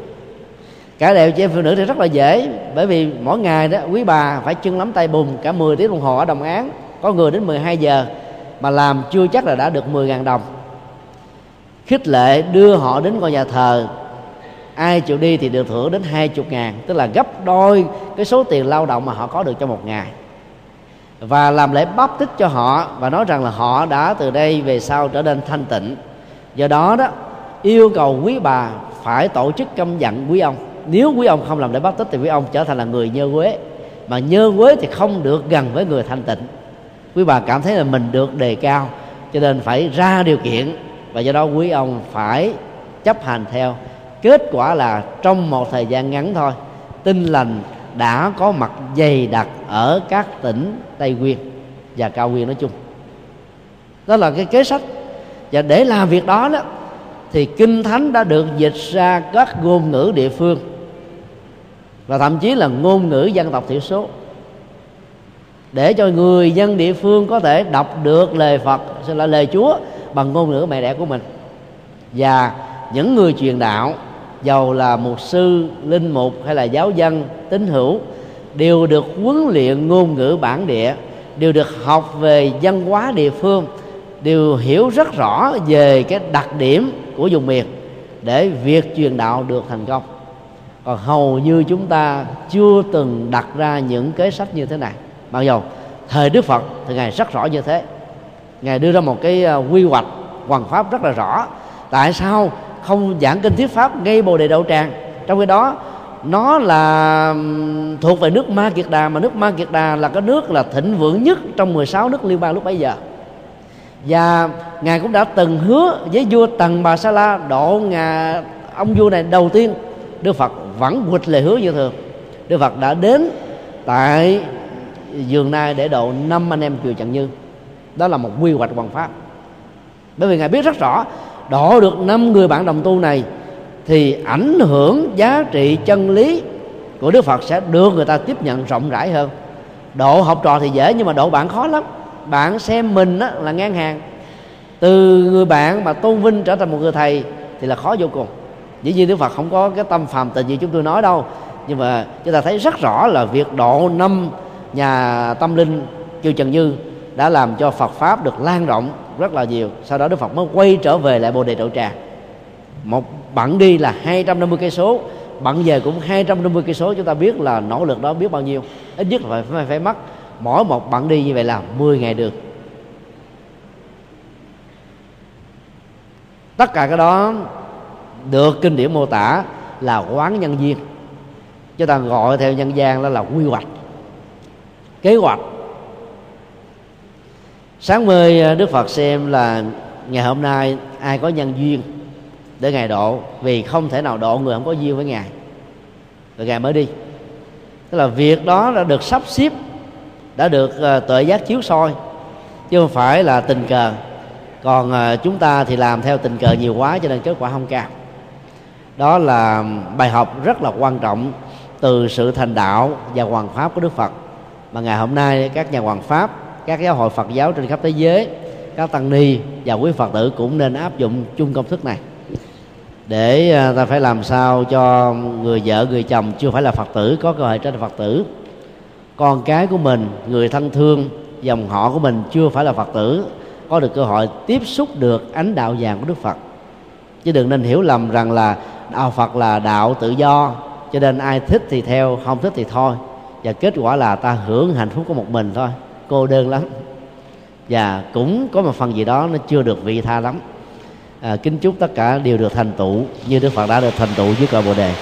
Cải đạo chị em phụ nữ thì rất là dễ, bởi vì mỗi ngày đó, quý bà phải chân lắm tay bùn cả 10 tiếng đồng hồ ở đồng án, có người đến 12 giờ, mà làm chưa chắc là đã được 10.000 đồng. Khích lệ đưa họ đến ngôi nhà thờ, ai chịu đi thì được thưởng đến hai chục ngàn, tức là gấp đôi cái số tiền lao động mà họ có được trong một ngày và làm lễ báp tích cho họ và nói rằng là họ đã từ đây về sau trở nên thanh tịnh. Do đó đó, yêu cầu quý bà phải tổ chức căm dặn quý ông. Nếu quý ông không làm lễ báp tích thì quý ông trở thành là người nhơ quế. Mà nhơ quế thì không được gần với người thanh tịnh. Quý bà cảm thấy là mình được đề cao, cho nên phải ra điều kiện. Và do đó quý ông phải chấp hành theo. Kết quả là trong một thời gian ngắn thôi tinh lành đã có mặt dày đặc ở các tỉnh tây nguyên và cao nguyên nói chung. Đó là cái kế sách. Và để làm việc đó đó, thì kinh thánh đã được dịch ra các ngôn ngữ địa phương và thậm chí là ngôn ngữ dân tộc thiểu số để cho người dân địa phương có thể đọc được lời Phật xin là lời Chúa bằng ngôn ngữ mẹ đẻ của mình. Và những người truyền đạo giàu là mục sư, linh mục hay là giáo dân, tín hữu, đều được huấn luyện ngôn ngữ bản địa, đều được học về văn hóa địa phương, đều hiểu rất rõ về cái đặc điểm của vùng miền để việc truyền đạo được thành công. Còn hầu như chúng ta chưa từng đặt ra những kế sách như thế này. Mặc dù thời đức phật thì ngài rất rõ như thế. Ngài đưa ra một cái à, quy hoạch, hoàn pháp rất là rõ. Tại sao không giảng kinh thuyết pháp ngay bồ đề đậu tràng. Trong khi đó, nó là thuộc về nước ma kiệt đà, mà nước ma kiệt đà là cái nước là thịnh vượng nhất trong 16 nước liên bang lúc bấy giờ. Và ngài cũng đã từng hứa với vua tần bà sa la độ ngà, ông vua này đầu tiên, đức phật vẫn quịch lời hứa như thường. Đức phật đã đến tại giường nai để độ năm anh em chùa trần như. Đó là một quy hoạch hoàn pháp. Bởi vì ngài biết rất rõ đổ được năm người bạn đồng tu này thì ảnh hưởng giá trị chân lý của đức phật sẽ được người ta tiếp nhận rộng rãi hơn. Độ học trò thì dễ nhưng mà độ bạn khó lắm. Bạn xem mình á, là ngang hàng. Từ người bạn mà tôn vinh trở thành một người thầy thì là khó vô cùng. Dĩ nhiên đức phật không có cái tâm phàm tình như chúng tôi nói đâu. Nhưng mà chúng ta thấy rất rõ là việc độ năm nhà tâm linh Kiều trần như đã làm cho phật pháp được lan rộng rất là nhiều. Sau đó đức phật mới quay trở về lại bồ đề đậu tràng một bận đi là 250 cây số. Bận về cũng 250 cây số. Chúng ta biết là nỗ lực đó biết bao nhiêu. Ít nhất là phải, phải, phải mất mỗi một bận đi như vậy là 10 ngày được. tất cả cái đó được kinh điển mô tả là quán nhân viên chúng ta gọi theo nhân gian đó là quy hoạch. Kế hoạch sáng mơ à, đức phật xem là ngày hôm nay ai có nhân duyên để ngài độ vì không thể nào độ người không có duyên với ngài. Rồi ngài mới đi. Tức là việc đó đã được sắp xếp đã được uh, tuệ giác chiếu soi chứ không phải là tình cờ. Còn uh, chúng ta thì làm theo tình cờ nhiều quá cho nên kết quả không cao. Đó là bài học rất là quan trọng từ sự thành đạo và hoàng pháp của đức phật. Mà ngày hôm nay các nhà hoàng pháp các giáo hội phật giáo trên khắp thế giới, các tăng ni và quý phật tử cũng nên áp dụng chung công thức này. Để à, ta phải làm sao cho người vợ, người chồng chưa phải là phật tử, có cơ hội trở thành phật tử. Con cái của mình, người thân thương, dòng họ của mình chưa phải là phật tử, có được cơ hội tiếp xúc được ánh đạo vàng của đức phật. Chứ đừng nên hiểu lầm rằng là đạo phật là đạo tự do, cho nên ai thích thì theo, không thích thì thôi. Và kết quả là ta hưởng hạnh phúc của một mình thôi cô đơn lắm. Và cũng có một phần gì đó nó chưa được vị tha lắm. À, kính chúc tất cả đều được thành tựu như đức phật đã được thành tựu dưới cội bồ đề.